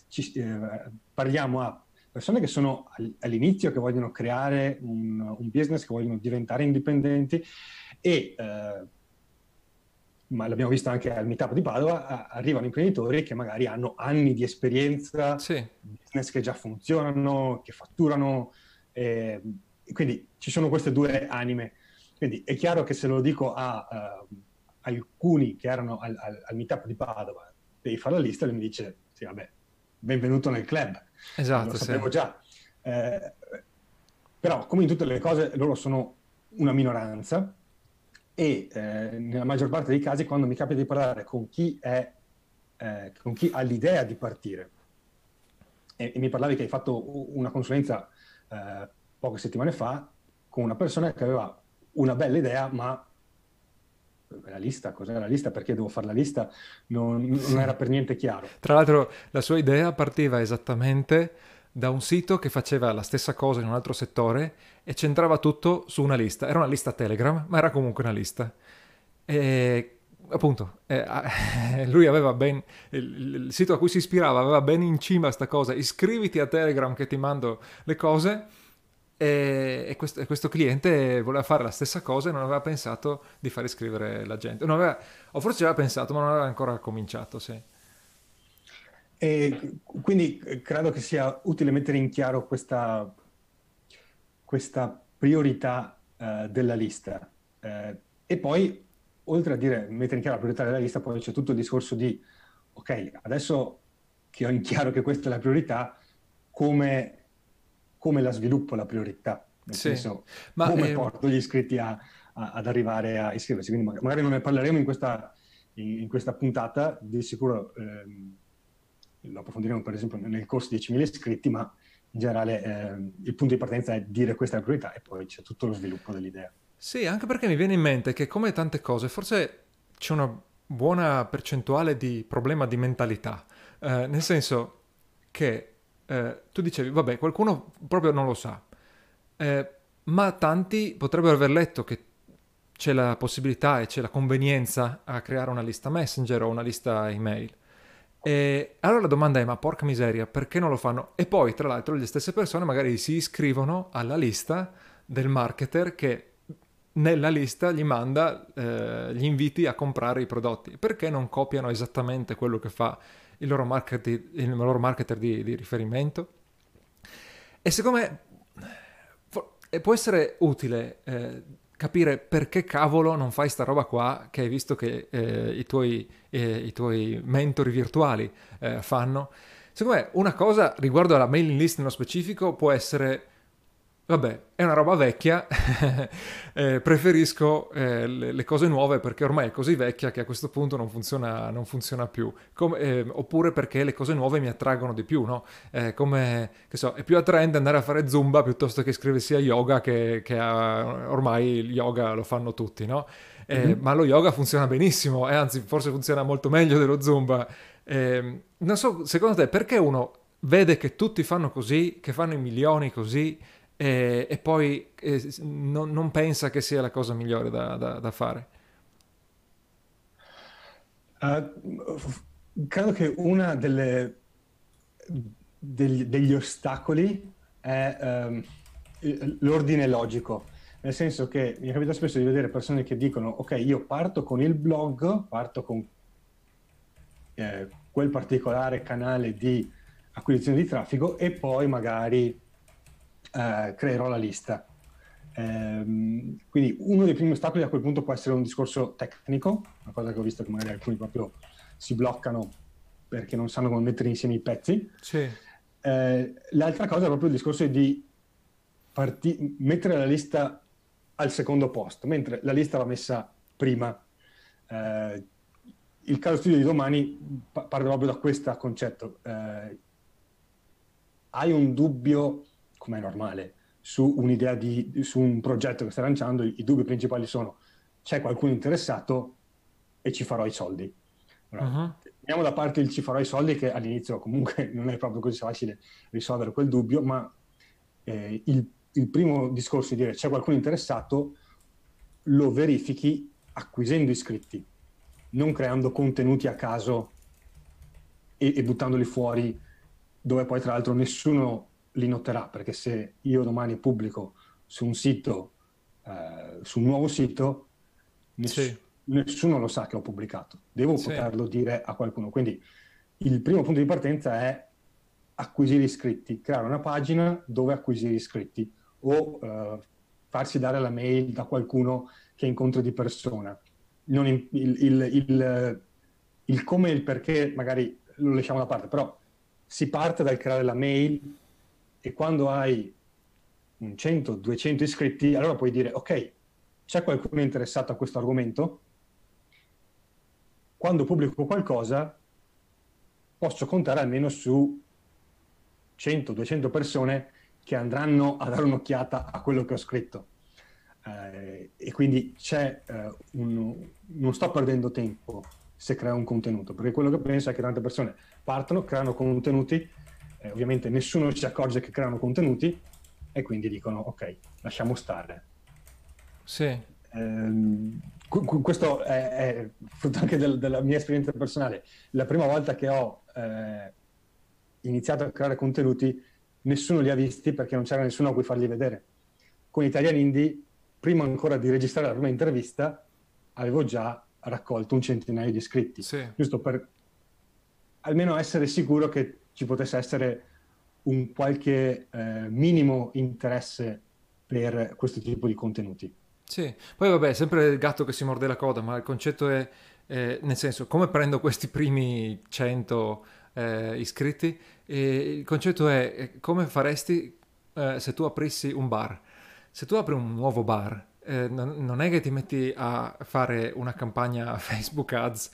ci, eh, parliamo a persone che sono all'inizio, che vogliono creare un, un business, che vogliono diventare indipendenti e, eh, ma l'abbiamo visto anche al meetup di Padova, arrivano imprenditori che magari hanno anni di esperienza, sì. business che già funzionano, che fatturano, eh, quindi ci sono queste due anime. Quindi è chiaro che se lo dico a uh, alcuni che erano al, al, al meetup di Padova, devi fare la lista, lui mi dice, sì vabbè, benvenuto nel club. Esatto, lo sapevo sì. già. Eh, però, come in tutte le cose, loro sono una minoranza e eh, nella maggior parte dei casi, quando mi capita di parlare con chi, è, eh, con chi ha l'idea di partire, e, e, mi parlavi che hai fatto una consulenza eh, poche settimane fa con una persona che aveva una bella idea, ma la lista, cos'è la lista, perché devo fare la lista, non, non era per niente chiaro. Tra l'altro la sua idea partiva esattamente da un sito che faceva la stessa cosa in un altro settore e centrava tutto su una lista. Era una lista Telegram, ma era comunque una lista. E appunto, eh, lui aveva ben il, il, sito a cui si ispirava aveva ben in cima questa cosa. Iscriviti a Telegram che ti mando le cose e, e, questo, e, questo, cliente voleva fare la stessa cosa e non aveva pensato di far iscrivere la gente. Aveva, o forse aveva pensato, ma non aveva ancora cominciato, sì. E quindi credo che sia utile mettere in chiaro questa, questa priorità uh, della lista. Uh, e poi, oltre a dire mettere in chiaro la priorità della lista, poi c'è tutto il discorso di, ok, adesso che ho in chiaro che questa è la priorità, come come la sviluppo la priorità, nel sì. senso Ma, come eh... porto gli iscritti a, a, ad arrivare a iscriversi. Quindi magari non ne parleremo in questa, in, in questa puntata, di sicuro ehm, lo approfondiremo per esempio nel corso di 10.000 iscritti, ma in generale ehm, il punto di partenza è dire questa è la priorità e poi c'è tutto lo sviluppo dell'idea. Sì, anche perché mi viene in mente che come tante cose, forse c'è una buona percentuale di problema di mentalità, eh, nel senso che eh, tu dicevi, vabbè, qualcuno proprio non lo sa, eh, ma tanti potrebbero aver letto che c'è la possibilità e c'è la convenienza a creare una lista Messenger o una lista email. E allora la domanda è: ma porca miseria, perché non lo fanno? E poi, tra l'altro, le stesse persone magari si iscrivono alla lista del marketer che nella lista gli manda eh, gli inviti a comprare i prodotti. Perché non copiano esattamente quello che fa il loro, market, il loro marketer di, di riferimento. E secondo me può essere utile eh, capire perché cavolo non fai sta roba qua che hai visto che eh, i, tuoi, eh, i, tuoi, mentori virtuali eh, fanno. Secondo me una cosa riguardo alla mailing list nello specifico può essere Vabbè, è una roba vecchia, eh, preferisco eh, le, le, cose nuove perché ormai è così vecchia che a questo punto non funziona, non funziona più. Come, eh, oppure perché le cose nuove mi attraggono di più, no? Eh, come, che so, è più attraente andare a fare zumba piuttosto che iscriversi a yoga che, che a, ormai il yoga lo fanno tutti, no? Mm-hmm. Ma lo yoga funziona benissimo e anzi forse funziona molto meglio dello zumba. Ehm, non so, secondo te perché uno vede che tutti fanno così, che fanno i milioni così e, e poi eh, non, non, pensa che sia la cosa migliore da, da, da fare? Uh, credo che uno degli, degli, ostacoli è um, l'ordine logico, nel senso che mi capita spesso di vedere persone che dicono ok, io parto con il blog, parto con eh, quel particolare canale di acquisizione di traffico e poi magari eh, creerò la lista. Eh, quindi uno dei primi ostacoli a quel punto può essere un discorso tecnico, una cosa che ho visto che magari alcuni proprio si bloccano perché non sanno come mettere insieme i pezzi. Sì. Eh, l'altra cosa è proprio il discorso di parti- mettere la lista al secondo posto, mentre la lista va messa prima. Eh, il caso studio di domani pa- parte proprio da questo concetto. Eh, hai un dubbio come è normale, su un'idea di, su un progetto che stai lanciando, i, i dubbi principali sono c'è qualcuno interessato e ci farò i soldi. Allora, uh-huh. da parte il ci farò i soldi, che all'inizio comunque non è proprio così facile risolvere quel dubbio, ma eh, il, il, primo discorso di dire c'è qualcuno interessato, lo verifichi acquisendo iscritti, non creando contenuti a caso e, e buttandoli fuori, dove poi tra l'altro nessuno li noterà, perché se io domani pubblico su un sito, eh, su un nuovo sito, ness- sì. nessuno lo sa che ho pubblicato, devo sì. poterlo dire a qualcuno. Quindi il primo punto di partenza è acquisire iscritti, creare una pagina dove acquisire iscritti o eh, farsi dare la mail da qualcuno che incontri di persona. In, il, il, il, il, come e il perché magari lo lasciamo da parte, però si parte dal creare la mail e quando hai un 100-200 iscritti, allora puoi dire ok, c'è qualcuno interessato a questo argomento? Quando pubblico qualcosa posso contare almeno su 100-200 persone che andranno a dare un'occhiata a quello che ho scritto. Eh, e quindi c'è eh, un, non sto perdendo tempo se creo un contenuto, perché quello che penso è che tante persone partono, creano contenuti, eh, ovviamente nessuno si accorge che creano contenuti e quindi dicono ok, lasciamo stare. Sì. Ehm, questo è, è, frutto anche del, della mia esperienza personale. La prima volta che ho eh, iniziato a creare contenuti, nessuno li ha visti perché non c'era nessuno a cui farli vedere. Con Italian Indie, prima ancora di registrare la prima intervista, avevo già raccolto un centinaio di iscritti, sì. giusto per almeno essere sicuro che ci potesse essere un qualche eh, minimo interesse per questo tipo di contenuti. Sì, poi vabbè, sempre il gatto che si morde la coda, ma il concetto è, eh, nel senso, come prendo questi primi 100 eh, iscritti? E il concetto è come faresti eh, se tu aprissi un bar. Se tu apri un nuovo bar, eh, non, non, è che ti metti a fare una campagna Facebook Ads,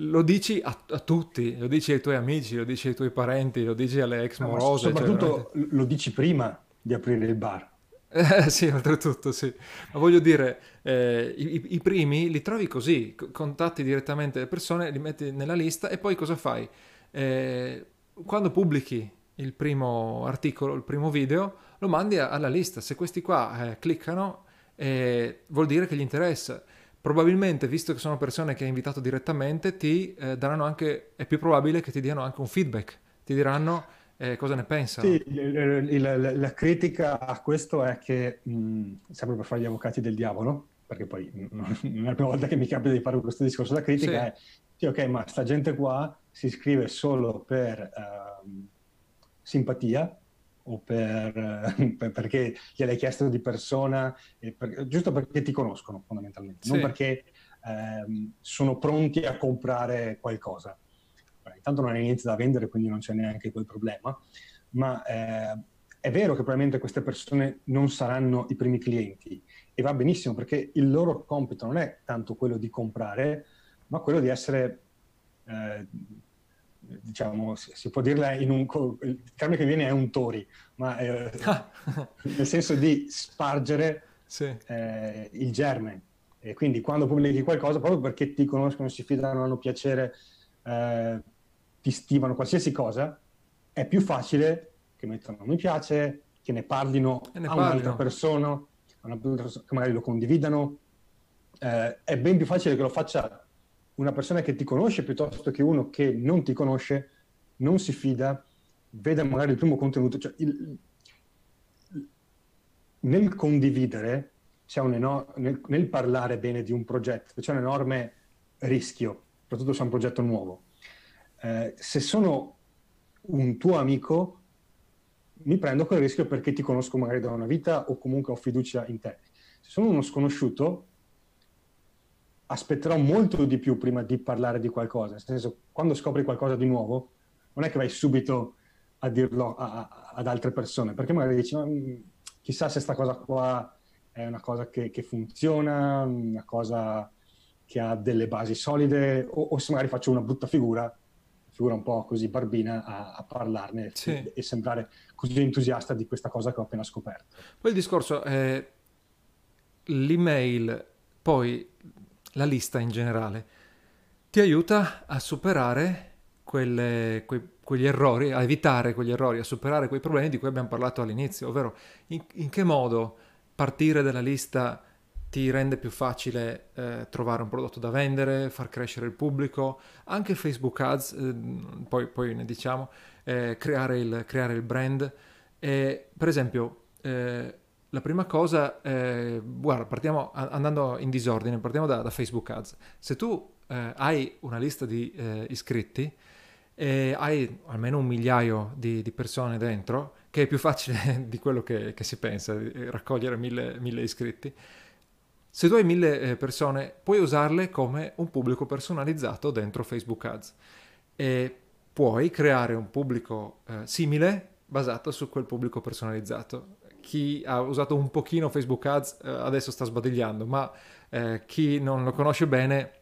lo dici a, a, tutti, lo dici ai tuoi amici, lo dici ai tuoi parenti, lo dici alle ex morose. No, soprattutto cioè, lo dici prima di aprire il bar. Eh, sì, oltretutto sì. Ma voglio dire, eh, i, i, primi li trovi così, contatti direttamente le persone, li metti nella lista e poi cosa fai? Eh, quando pubblichi il primo articolo, il primo video, lo mandi alla lista. Se questi qua eh, cliccano, eh, vuol dire che gli interessa. Probabilmente, visto che sono persone che hai invitato direttamente, ti eh, daranno anche, è più probabile che ti diano anche un feedback. Ti diranno eh, cosa ne pensano. Sì, la, la, la, critica a questo è che, mh, sempre per fare gli avvocati del diavolo, perché poi non è la prima volta che mi capita di fare questo discorso, la critica sì. è, ok, ma sta gente qua si iscrive solo per uh, simpatia, o per, per, perché gliel'hai chiesto di persona, per, giusto perché ti conoscono fondamentalmente, sì. non perché ehm, sono pronti a comprare qualcosa. Beh, intanto non hai niente da vendere, quindi non c'è neanche quel problema, ma eh, è vero che probabilmente queste persone non saranno i primi clienti e va benissimo perché il loro compito non è tanto quello di comprare, ma quello di essere... Eh, diciamo, si può dirla in un... il termine che viene è un tori, ma eh, nel senso di spargere sì. eh, il germe. E quindi quando pubblichi qualcosa, proprio perché ti conoscono, si fidano, hanno piacere, eh, ti stimano, qualsiasi cosa, è più facile che mettano mi piace, che ne parlino ne a un'altra persona, una persona, che magari lo condividano. Eh, è ben più facile che lo faccia una persona che ti conosce piuttosto che uno che non ti conosce, non si fida, vede magari il primo contenuto. Cioè il, nel condividere, enorme, nel, nel, parlare bene di un progetto, c'è un enorme rischio, soprattutto se è un progetto nuovo. Eh, se sono un tuo amico, mi prendo quel rischio perché ti conosco magari da una vita o comunque ho fiducia in te. Se sono uno sconosciuto, aspetterò molto di più prima di parlare di qualcosa. Nel senso, quando scopri qualcosa di nuovo, non è che vai subito a dirlo a, a, ad altre persone, perché magari dici, no, mm, chissà se questa cosa qua è una cosa che, che, funziona, una cosa che ha delle basi solide, o, o, se magari faccio una brutta figura, figura un po' così barbina, a, a parlarne sì. e, e, sembrare così entusiasta di questa cosa che ho appena scoperto. Poi il discorso è l'email, poi la lista in generale. Ti aiuta a superare quelle, quei, quegli errori, a evitare quegli errori, a superare quei problemi di cui abbiamo parlato all'inizio, ovvero in, in che modo partire dalla lista ti rende più facile eh, trovare un prodotto da vendere, far crescere il pubblico, anche Facebook Ads, eh, poi, poi, ne diciamo, eh, creare, il, creare, il, brand. per esempio, eh, la prima cosa, eh, guarda, partiamo andando in disordine, partiamo da, da Facebook Ads. Se tu eh, hai una lista di iscritti, e hai almeno un migliaio di, di, persone dentro, che è più facile di quello che, che si pensa, raccogliere mille, mille, iscritti. Se tu hai mille eh, persone, puoi usarle come un pubblico personalizzato dentro Facebook Ads e puoi creare un pubblico eh, simile basato su quel pubblico personalizzato. Chi ha usato un pochino Facebook Ads eh, adesso sta sbadigliando, ma eh, chi non lo conosce bene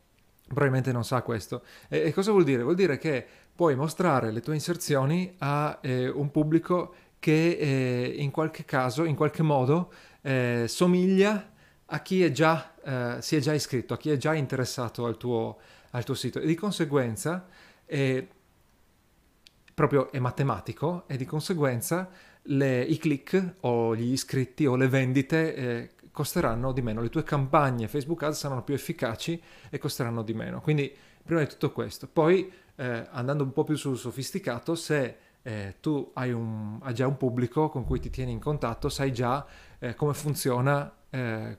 probabilmente non sa questo. E, e cosa vuol dire? Vuol dire che puoi mostrare le tue inserzioni a eh, un pubblico che eh, in qualche caso, in qualche modo, eh, somiglia a chi già, eh, si è già iscritto, a chi è già interessato al tuo, al tuo sito. E di conseguenza, proprio è matematico, e di conseguenza le, i click o gli iscritti o le vendite eh, costeranno di meno, le tue campagne Facebook Ads saranno più efficaci e costeranno di meno. Quindi prima di tutto questo. Poi eh, andando un po' più sul sofisticato, se eh, tu hai, un, hai, già un pubblico con cui ti tieni in contatto, sai già eh, come funziona, eh,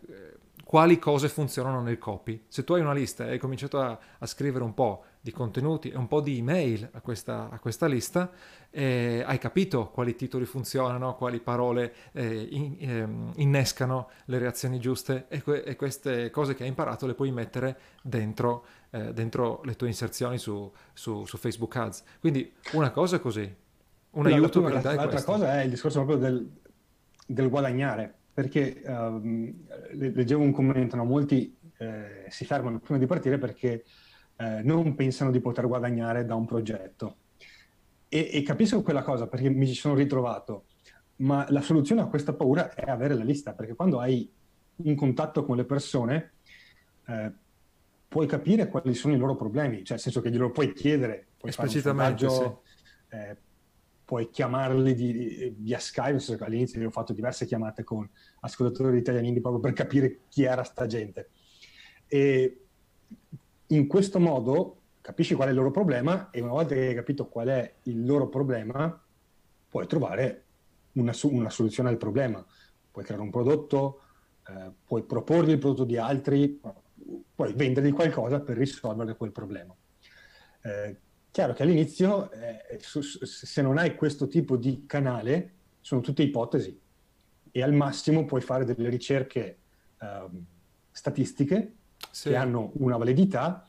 quali cose funzionano nel copy. Se tu hai una lista e hai cominciato a, a scrivere un po' di contenuti e un po' di email a questa, a questa lista, eh, hai capito quali titoli funzionano, quali parole eh, in, ehm, innescano le reazioni giuste e, que- e, queste cose che hai imparato le puoi mettere dentro, eh, dentro le tue inserzioni su, su, su, Facebook Ads. Quindi una cosa così, un la, aiuto per dare L'altra cosa è il discorso proprio del, del guadagnare, perché um, leggevo un commento, no? molti eh, si fermano prima di partire perché eh, non pensano di poter guadagnare da un progetto. E, e, capisco quella cosa perché mi ci sono ritrovato, ma la soluzione a questa paura è avere la lista, perché quando hai un contatto con le persone eh, puoi capire quali sono i loro problemi, cioè nel senso che glielo puoi chiedere, puoi Esplicitamente, sì. eh, puoi chiamarli di, via Skype, all'inizio ho fatto diverse chiamate con ascoltatori italiani proprio per capire chi era sta gente. E in questo modo capisci qual è il loro problema e una volta che hai capito qual è il loro problema, puoi trovare una, una soluzione al problema. Puoi creare un prodotto, eh, puoi proporgli il prodotto di altri, puoi vendergli qualcosa per risolvere quel problema. Eh, chiaro che all'inizio, eh, su, se non hai questo tipo di canale, sono tutte ipotesi e al massimo puoi fare delle ricerche ehm, statistiche sì. che hanno una validità,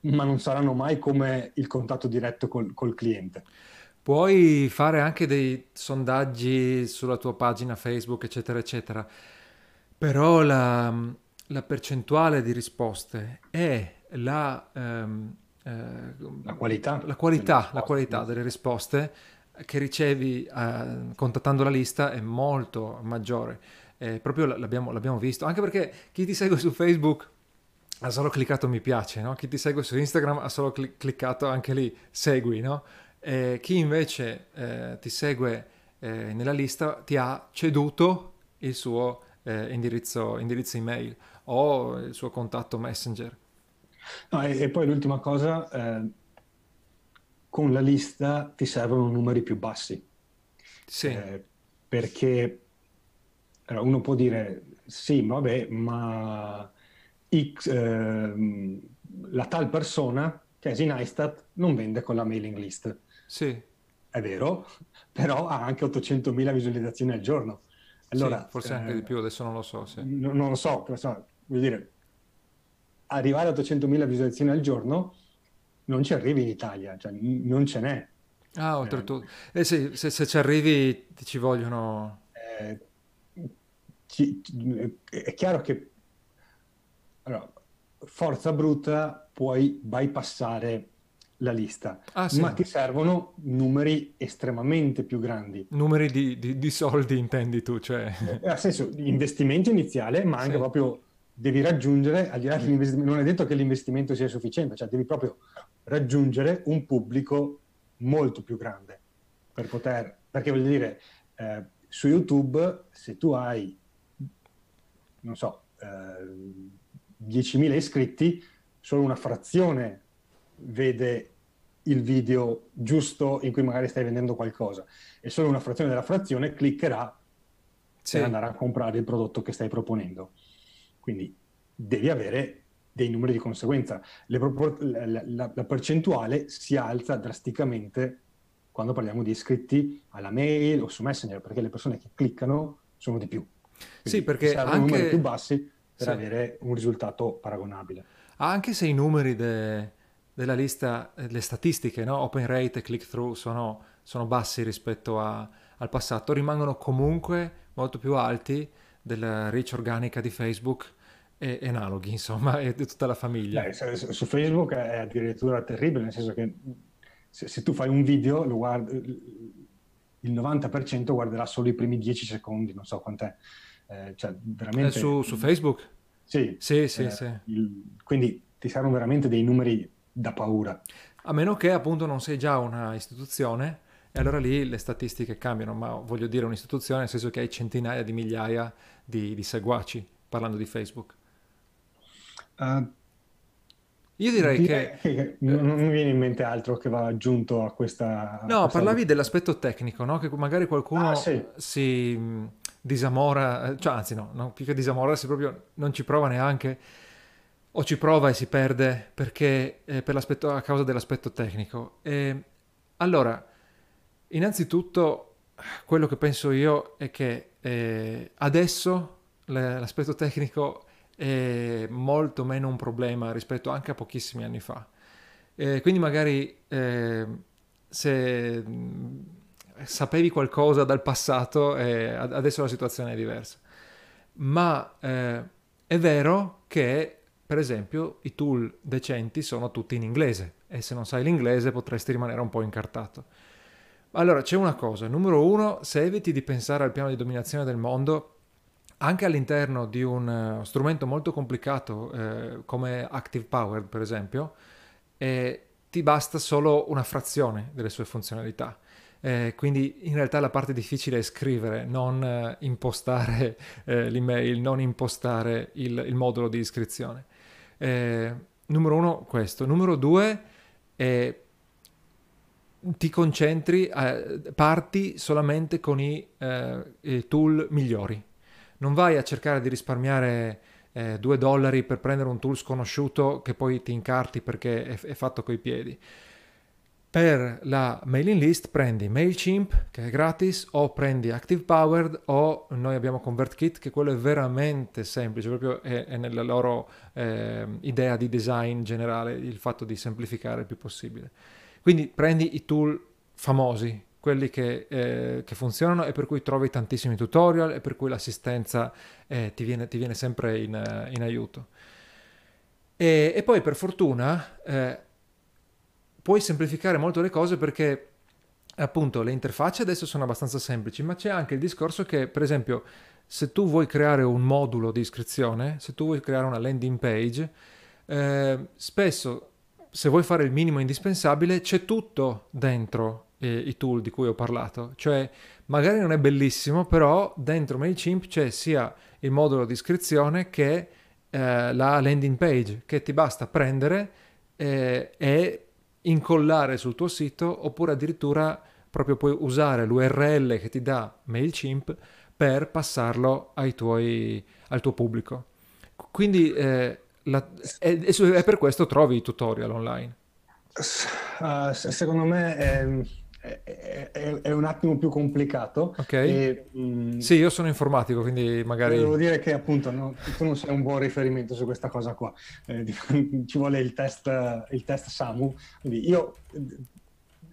ma non saranno mai come il contatto diretto col, col cliente. Puoi fare anche dei sondaggi sulla tua pagina Facebook, eccetera, eccetera, però la, la percentuale di risposte e la, ehm, eh, la qualità, la qualità, la qualità delle risposte che ricevi eh, contattando la lista è molto maggiore. Eh, proprio l'abbiamo, l'abbiamo, visto, anche perché chi ti segue su Facebook ha solo cliccato mi piace, no? Chi ti segue su Instagram ha solo cl- cliccato anche lì segui, no? E chi invece eh, ti segue eh, nella lista ti ha ceduto il suo eh, indirizzo, indirizzo, email o il suo contatto messenger. No, e, e, poi l'ultima cosa, eh, con la lista ti servono numeri più bassi. Sì. Eh, perché allora, uno può dire sì, vabbè, ma X, eh, la tal persona, Casey Neistat, non vende con la mailing list. Sì. È vero, però ha anche 800.000 visualizzazioni al giorno. Allora, sì, forse anche eh, di più, adesso non lo so. Sì. N- non lo so, però, vuol dire, arrivare a 800.000 visualizzazioni al giorno non ci arrivi in Italia, cioè n- non ce n'è. Ah, oltretutto. Eh, sì, se, se, ci arrivi ci vogliono... Eh, ci, è chiaro che allora, forza bruta puoi bypassare la lista, ah, sì. ma ti servono numeri estremamente più grandi. Numeri di, di, di soldi intendi tu, cioè... Eh, nel senso, investimento iniziale, ma anche sì. proprio devi raggiungere, al di là dell'investimento, non è detto che l'investimento sia sufficiente, cioè devi proprio raggiungere un pubblico molto più grande per poter, perché voglio dire, eh, su YouTube se tu hai, non so, eh, 10.000 iscritti, solo una frazione vede il video giusto in cui magari stai vendendo qualcosa e solo una frazione della frazione cliccherà sì. per andare a comprare il prodotto che stai proponendo. Quindi devi avere dei numeri di conseguenza. Propor- la, la, la, percentuale si alza drasticamente quando parliamo di iscritti alla mail o su Messenger, perché le persone che cliccano sono di più. Quindi sì, perché anche... numeri più bassi per sì. avere un risultato paragonabile. Anche se i numeri de... della lista, le statistiche, no? open rate e click-through sono, sono bassi rispetto a, al passato, rimangono comunque molto più alti della reach organica di Facebook e, e analoghi, insomma, e di tutta la famiglia. Beh, su Facebook è addirittura terribile, nel senso che se, se tu fai un video, guardi, il 90% guarderà solo i primi 10 secondi, non so quant'è. Eh, cioè, veramente... Eh, su, su, Facebook? Sì. Sì, sì, eh, sì. Il, quindi ti servono veramente dei numeri da paura. A meno che appunto non sei già una istituzione e allora lì le statistiche cambiano, ma voglio dire un'istituzione nel senso che hai centinaia di migliaia di, di seguaci, parlando di Facebook. Uh, io direi, direi che... che... non mi viene in mente altro che va aggiunto a questa... No, questa... parlavi dell'aspetto tecnico, no? Che magari qualcuno ah, sì. si disamora, cioè anzi no, no più che disamorarsi proprio non ci prova neanche o ci prova e si perde perché eh, per a causa dell'aspetto tecnico. E, allora, innanzitutto quello che penso io è che eh, adesso l'aspetto tecnico è molto meno un problema rispetto anche a pochissimi anni fa. Eh, quindi magari eh, se sapevi qualcosa dal passato, eh, adesso la situazione è diversa. Ma eh, è vero che, per esempio, i tool decenti sono tutti in inglese e se non sai l'inglese potresti rimanere un po' incartato. Allora, c'è una cosa. Numero uno, se eviti di pensare al piano di dominazione del mondo, anche all'interno di un uh, strumento molto complicato eh, come Active Power, per esempio, eh, ti basta solo una frazione delle sue funzionalità. Eh, quindi in realtà la parte difficile è scrivere, non eh, impostare eh, l'email, non impostare il, il, modulo di iscrizione. numero uno, questo. Numero due, ti concentri, parti solamente con i, i tool migliori non vai a cercare di risparmiare eh, 2 dollari per prendere un tool sconosciuto che poi ti incarti perché è, è fatto coi piedi. Per la mailing list prendi MailChimp che è gratis o prendi Active Powered o noi abbiamo ConvertKit che quello è veramente semplice, proprio è, è nella loro eh, idea di design generale il fatto di semplificare il più possibile. Quindi prendi i tool famosi, quelli che, eh, che, funzionano e per cui trovi tantissimi tutorial e per cui l'assistenza eh, ti, viene, ti, viene, sempre in, in aiuto. E, e, poi per fortuna eh, puoi semplificare molto le cose perché appunto le interfacce adesso sono abbastanza semplici, ma c'è anche il discorso che per esempio se tu vuoi creare un modulo di iscrizione, se tu vuoi creare una landing page, eh, spesso se vuoi fare il minimo indispensabile c'è tutto dentro eh, i tool di cui ho parlato. Cioè, magari non è bellissimo, però dentro MailChimp c'è sia il modulo di iscrizione che eh, la landing page, che ti basta prendere eh, e incollare sul tuo sito, oppure addirittura proprio puoi usare l'URL che ti dà MailChimp per passarlo tuoi, al tuo pubblico. Quindi eh, la, e, e, per questo trovi i tutorial online. Uh, secondo me è, è, è, è, un attimo più complicato. Ok. E, mh, mm, sì, io sono informatico, quindi magari... Devo dire che appunto no, tu non sei un buon riferimento su questa cosa qua. Eh, ci vuole il test, il test SAMU. Quindi io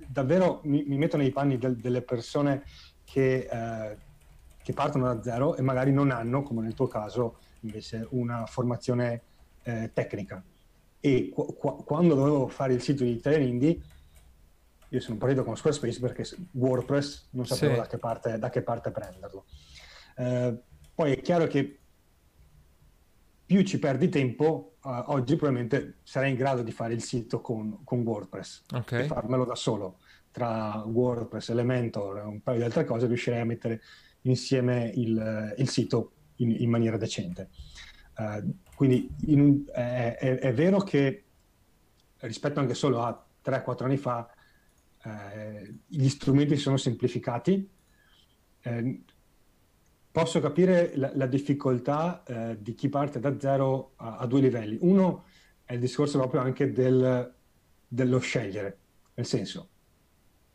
davvero mi, mi metto nei panni del, delle persone che, eh, che, partono da zero e magari non hanno, come nel tuo caso, invece una formazione eh, tecnica. E qu- qu- quando dovevo fare il sito di Italian Indie io sono partito con Squarespace perché WordPress non sapevo sì. da, che parte, da, che parte, prenderlo. Eh, poi è chiaro che più ci perdi tempo, uh, oggi probabilmente sarai in grado di fare il sito con, con WordPress okay. e farmelo da solo. Tra WordPress, Elementor e un paio di altre cose riuscirei a mettere insieme il, il sito in, in, maniera decente. Uh, quindi in, è, è, è, vero che rispetto anche solo a 3-4 anni fa eh, gli strumenti sono semplificati. Eh, posso capire la, la difficoltà eh, di chi parte da zero a, a, due livelli. Uno è il discorso proprio anche del, dello scegliere, nel senso,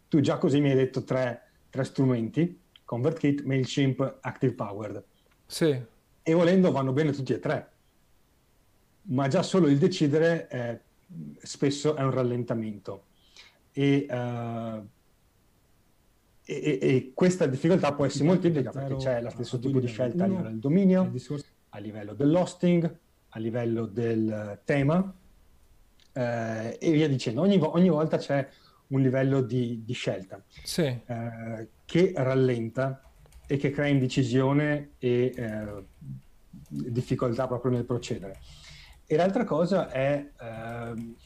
tu già così mi hai detto tre, tre strumenti, ConvertKit, MailChimp, ActivePowered. Sì. E volendo vanno bene tutti e tre, ma già solo il decidere è, spesso è un rallentamento. E, uh, e, e, questa difficoltà poi si moltiplica perché c'è lo stesso tipo di scelta a livello del dominio, a livello dell'hosting, a livello del tema eh, e via dicendo. Ogni, ogni, volta c'è un livello di, di scelta sì. eh, che rallenta e che crea indecisione e eh, difficoltà proprio nel procedere. E l'altra cosa è ehm,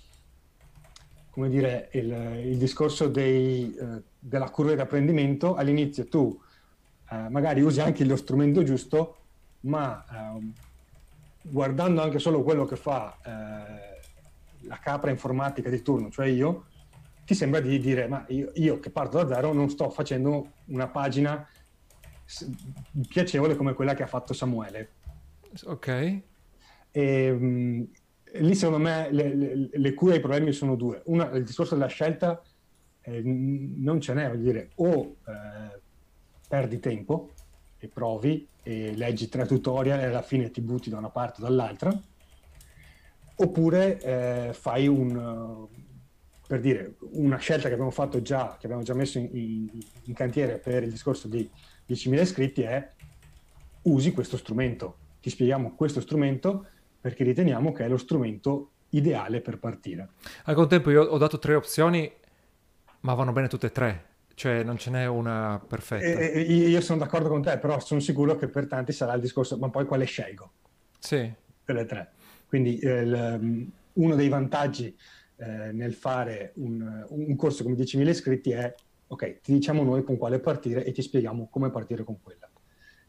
come dire, il, il discorso dei, eh, della curva di apprendimento, all'inizio tu eh, magari usi anche lo strumento giusto, ma eh, guardando anche solo quello che fa eh, la capra informatica di turno, cioè io, ti sembra di dire, ma io, io che parto da zero non sto facendo una pagina piacevole come quella che ha fatto Samuele. Ok. E, ehm, lì secondo me le, le, le cure ai problemi sono due. Una, il discorso della scelta eh, non ce n'è, voglio dire, o eh, perdi tempo e provi e leggi tre tutorial e alla fine ti butti da una parte o dall'altra, oppure eh, fai un, per dire, una scelta che abbiamo fatto già, che abbiamo già messo in, in, in cantiere per il discorso di 10.000 iscritti è usi questo strumento. Ti spieghiamo questo strumento perché riteniamo che è lo strumento ideale per partire. Al contempo io ho dato tre opzioni, ma vanno bene tutte e tre, cioè non ce n'è una perfetta. E, io sono d'accordo con te, però sono sicuro che per tanti sarà il discorso, ma poi quale scelgo? Sì. Per tre. Quindi eh, il, uno dei vantaggi eh, nel fare un, un, corso come 10.000 iscritti è, ok, ti diciamo noi con quale partire e ti spieghiamo come partire con quella.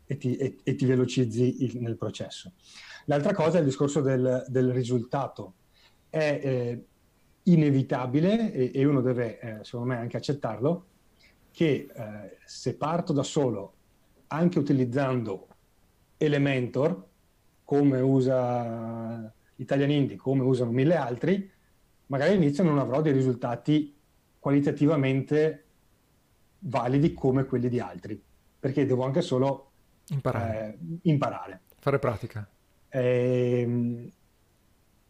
E ti, e, e ti velocizzi il, nel processo. L'altra cosa è il discorso del, del risultato. È eh, inevitabile, e, e, uno deve, eh, secondo me, anche accettarlo, che eh, se parto da solo, anche utilizzando Elementor, come usa Italian Indie, come usano mille altri, magari all'inizio non avrò dei risultati qualitativamente validi come quelli di altri, perché devo anche solo imparare. Eh, imparare. Fare pratica. E, ehm,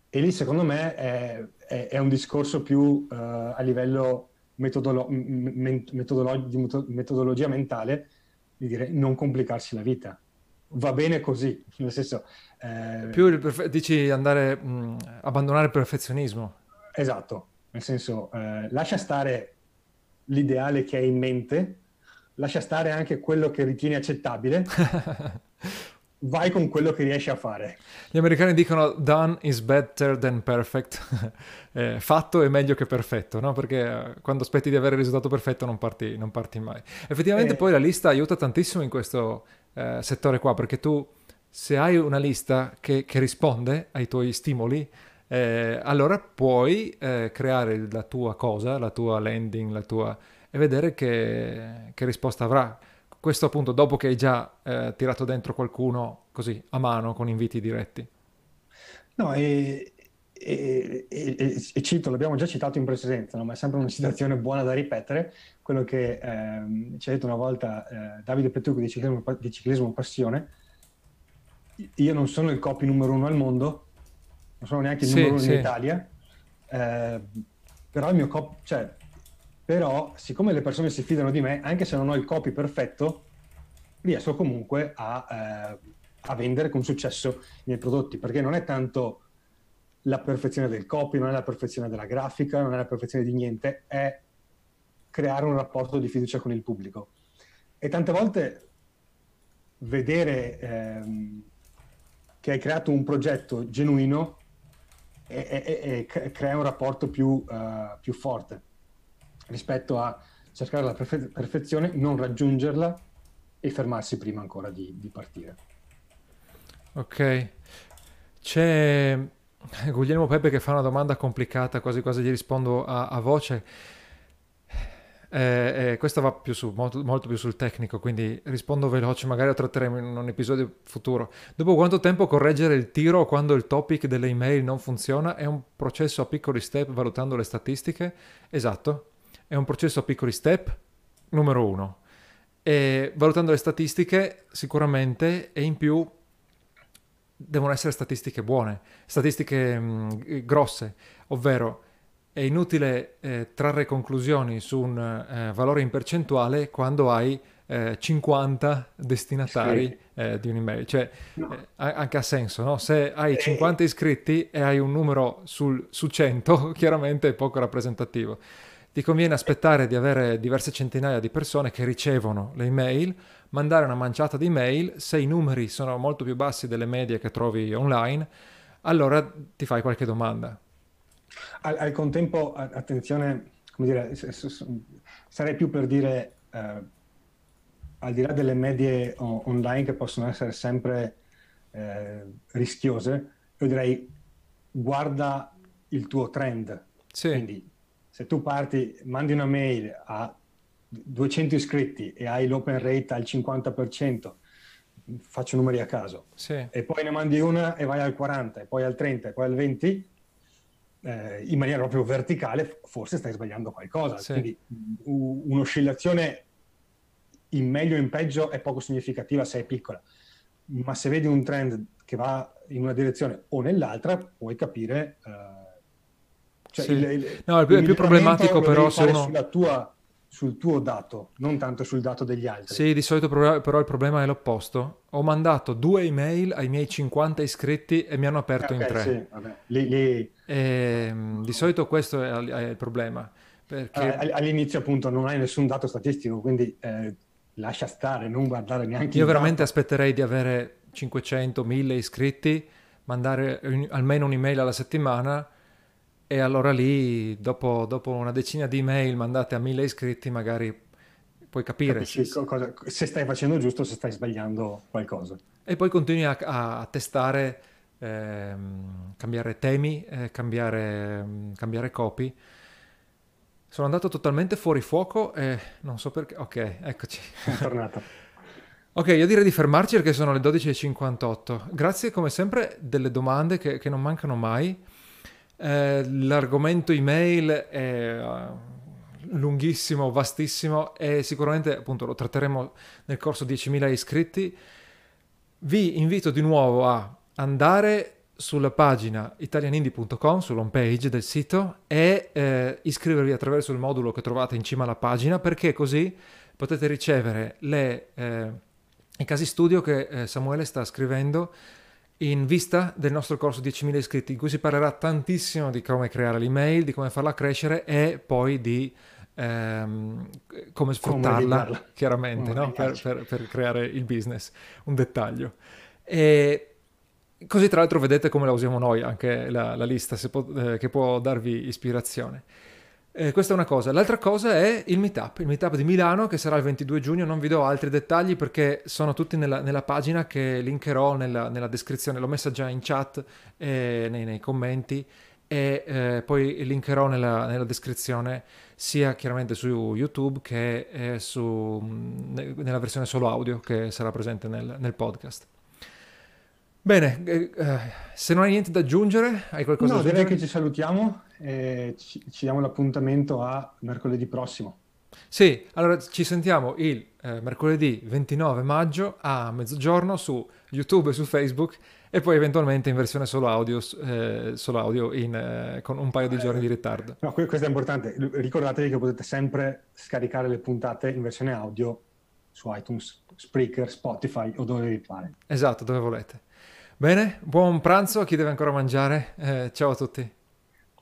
e lì secondo me è, è, è un discorso più uh, a livello metodolo- metodolo- di metodologia mentale di dire non complicarsi la vita. Va bene così, nel senso... Eh... Più perfe- dici andare, mh, abbandonare il perfezionismo. Esatto, nel senso eh, lascia stare l'ideale che hai in mente, lascia stare anche quello che ritieni accettabile vai con quello che riesci a fare. Gli americani dicono done is better than perfect, eh, fatto è meglio che perfetto, no? perché eh, quando aspetti di avere il risultato perfetto non parti, non parti mai. Effettivamente eh. poi la lista aiuta tantissimo in questo eh, settore qua, perché tu se hai una lista che, che risponde ai tuoi stimoli, eh, allora puoi eh, creare la tua cosa, la tua landing, la tua... e vedere che, che risposta avrà questo appunto dopo che hai già eh, tirato dentro qualcuno così a mano con inviti diretti. No, e, e, e, e cito, l'abbiamo già citato in precedenza, no? ma è sempre una situazione buona da ripetere, quello che ehm, ci ha detto una volta eh, Davide Petrucco di ciclismo, di ciclismo Passione, io non sono il copy numero uno al mondo, non sono neanche il sì, numero uno sì. in Italia, eh, però il mio copy, cioè però siccome le persone si fidano di me, anche se non ho il copy perfetto, riesco comunque a, eh, a vendere con successo i miei prodotti, perché non è tanto la perfezione del copy, non è la perfezione della grafica, non è la perfezione di niente, è creare un rapporto di fiducia con il pubblico. E tante volte vedere ehm, che hai creato un progetto genuino e, e, e crea un rapporto più, uh, più, forte rispetto a cercare la perfe- perfezione, non raggiungerla e fermarsi prima ancora di, di partire. Ok, c'è Guglielmo Pepe che fa una domanda complicata, quasi quasi gli rispondo a, a voce. Eh, eh, questo va più su, molto, molto, più sul tecnico, quindi rispondo veloce, magari lo tratteremo in un episodio futuro. Dopo quanto tempo correggere il tiro quando il topic delle email non funziona? È un processo a piccoli step valutando le statistiche? Esatto, è un processo a piccoli step, numero uno. E valutando le statistiche sicuramente e in più devono essere statistiche buone, statistiche mh, grosse, ovvero è inutile eh, trarre conclusioni su un eh, valore in percentuale quando hai eh, 50 destinatari sì. Eh, di un'email, cioè no. Eh, anche ha senso, no? Se hai 50 eh. iscritti e hai un numero sul, su 100, chiaramente è poco rappresentativo. Ti conviene aspettare di avere diverse centinaia di persone che ricevono le email, mandare una manciata di email, se i numeri sono molto più bassi delle medie che trovi online, allora ti fai qualche domanda al, al contempo, attenzione, come dire, sarei più per dire, eh, al di là delle medie online che possono essere sempre eh, rischiose, io direi guarda il tuo trend. Sì. Quindi se tu parti, mandi una mail a 200 iscritti e hai l'open rate al 50%, faccio numeri a caso, sì. e poi ne mandi una e vai al 40, e poi al 30, e poi al 20, eh, in maniera proprio verticale, forse stai sbagliando qualcosa. Sì. Quindi un'oscillazione in meglio o in peggio è poco significativa se è piccola, ma se vedi un trend che va in una direzione o nell'altra, puoi capire. Eh, cioè sì. il, il, no, il, il più problematico però sono... sulla tua sul tuo dato, non tanto sul dato degli altri. Sì, di solito però il problema è l'opposto. Ho mandato due email ai miei 50 iscritti e mi hanno aperto okay, in tre. Sì, vabbè. Lì, lì... E, ehm, di solito questo è, è il problema. Perché... All'inizio appunto non hai nessun dato statistico, quindi eh, lascia stare, non guardare neanche... Io veramente dato. aspetterei di avere 500, 1000 iscritti, mandare almeno un'email alla settimana e allora lì, dopo, dopo, una decina di email mandate a mille iscritti, magari puoi capire se, cosa, se stai facendo giusto o se stai sbagliando qualcosa. E poi continui a, a testare, ehm, cambiare temi, eh, cambiare, cambiare copy. Sono andato totalmente fuori fuoco e non so perché. Ok, eccoci. Sono tornato. ok, io direi di fermarci perché sono le 12.58. Grazie come sempre delle domande che, che non mancano mai. Eh, l'argomento email è uh, lunghissimo, vastissimo e sicuramente appunto lo tratteremo nel corso 10.000 iscritti. Vi invito di nuovo a andare sulla pagina italianindie.com, sull'home page del sito e eh, iscrivervi attraverso il modulo che trovate in cima alla pagina perché così potete ricevere le, eh, i casi studio che eh, Samuele sta scrivendo in vista del nostro corso 10.000 iscritti, in cui si parlerà tantissimo di come creare l'email, di come farla crescere e poi di ehm, come sfruttarla, come chiaramente, no? per, per, per, creare il business. Un dettaglio. E così tra l'altro vedete come la usiamo noi, anche la, la lista può, eh, che può darvi ispirazione. Eh, questa è una cosa. L'altra cosa è il meetup, il meetup di Milano che sarà il 22 giugno. Non vi do altri dettagli perché sono tutti nella, nella pagina che linkerò nella, nella, descrizione. L'ho messa già in chat e nei, nei commenti e eh, poi linkerò nella, nella, descrizione sia chiaramente su YouTube che su, nella versione solo audio che sarà presente nel, nel podcast. Bene, eh, eh, se non hai niente da aggiungere, hai qualcosa no, da aggiungere? No, direi che ci salutiamo e ci, ci diamo l'appuntamento a mercoledì prossimo. Sì, allora ci sentiamo il eh, mercoledì 29 maggio a mezzogiorno su YouTube e su Facebook e poi eventualmente in versione solo audio, eh, solo audio in, eh, con un paio di giorni di ritardo. No, questo è importante. Ricordatevi che potete sempre scaricare le puntate in versione audio su iTunes, Spreaker, Spotify o dove vi pare. Esatto, dove volete. Bene, buon pranzo a chi deve ancora mangiare. Eh, ciao a tutti.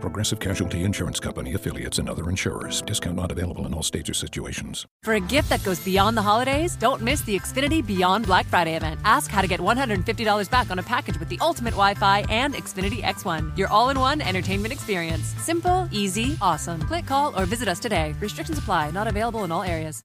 Progressive Casualty Insurance Company affiliates and other insurers. Discount not available in all states or situations. For a gift that goes beyond the holidays, don't miss the Xfinity Beyond Black Friday event. Ask how to get $150 back on a package with the ultimate Wi-Fi and Xfinity X1. Your all-in-one entertainment experience. Simple, easy, awesome. Click, call, or visit us today. Restrictions apply. Not available in all areas.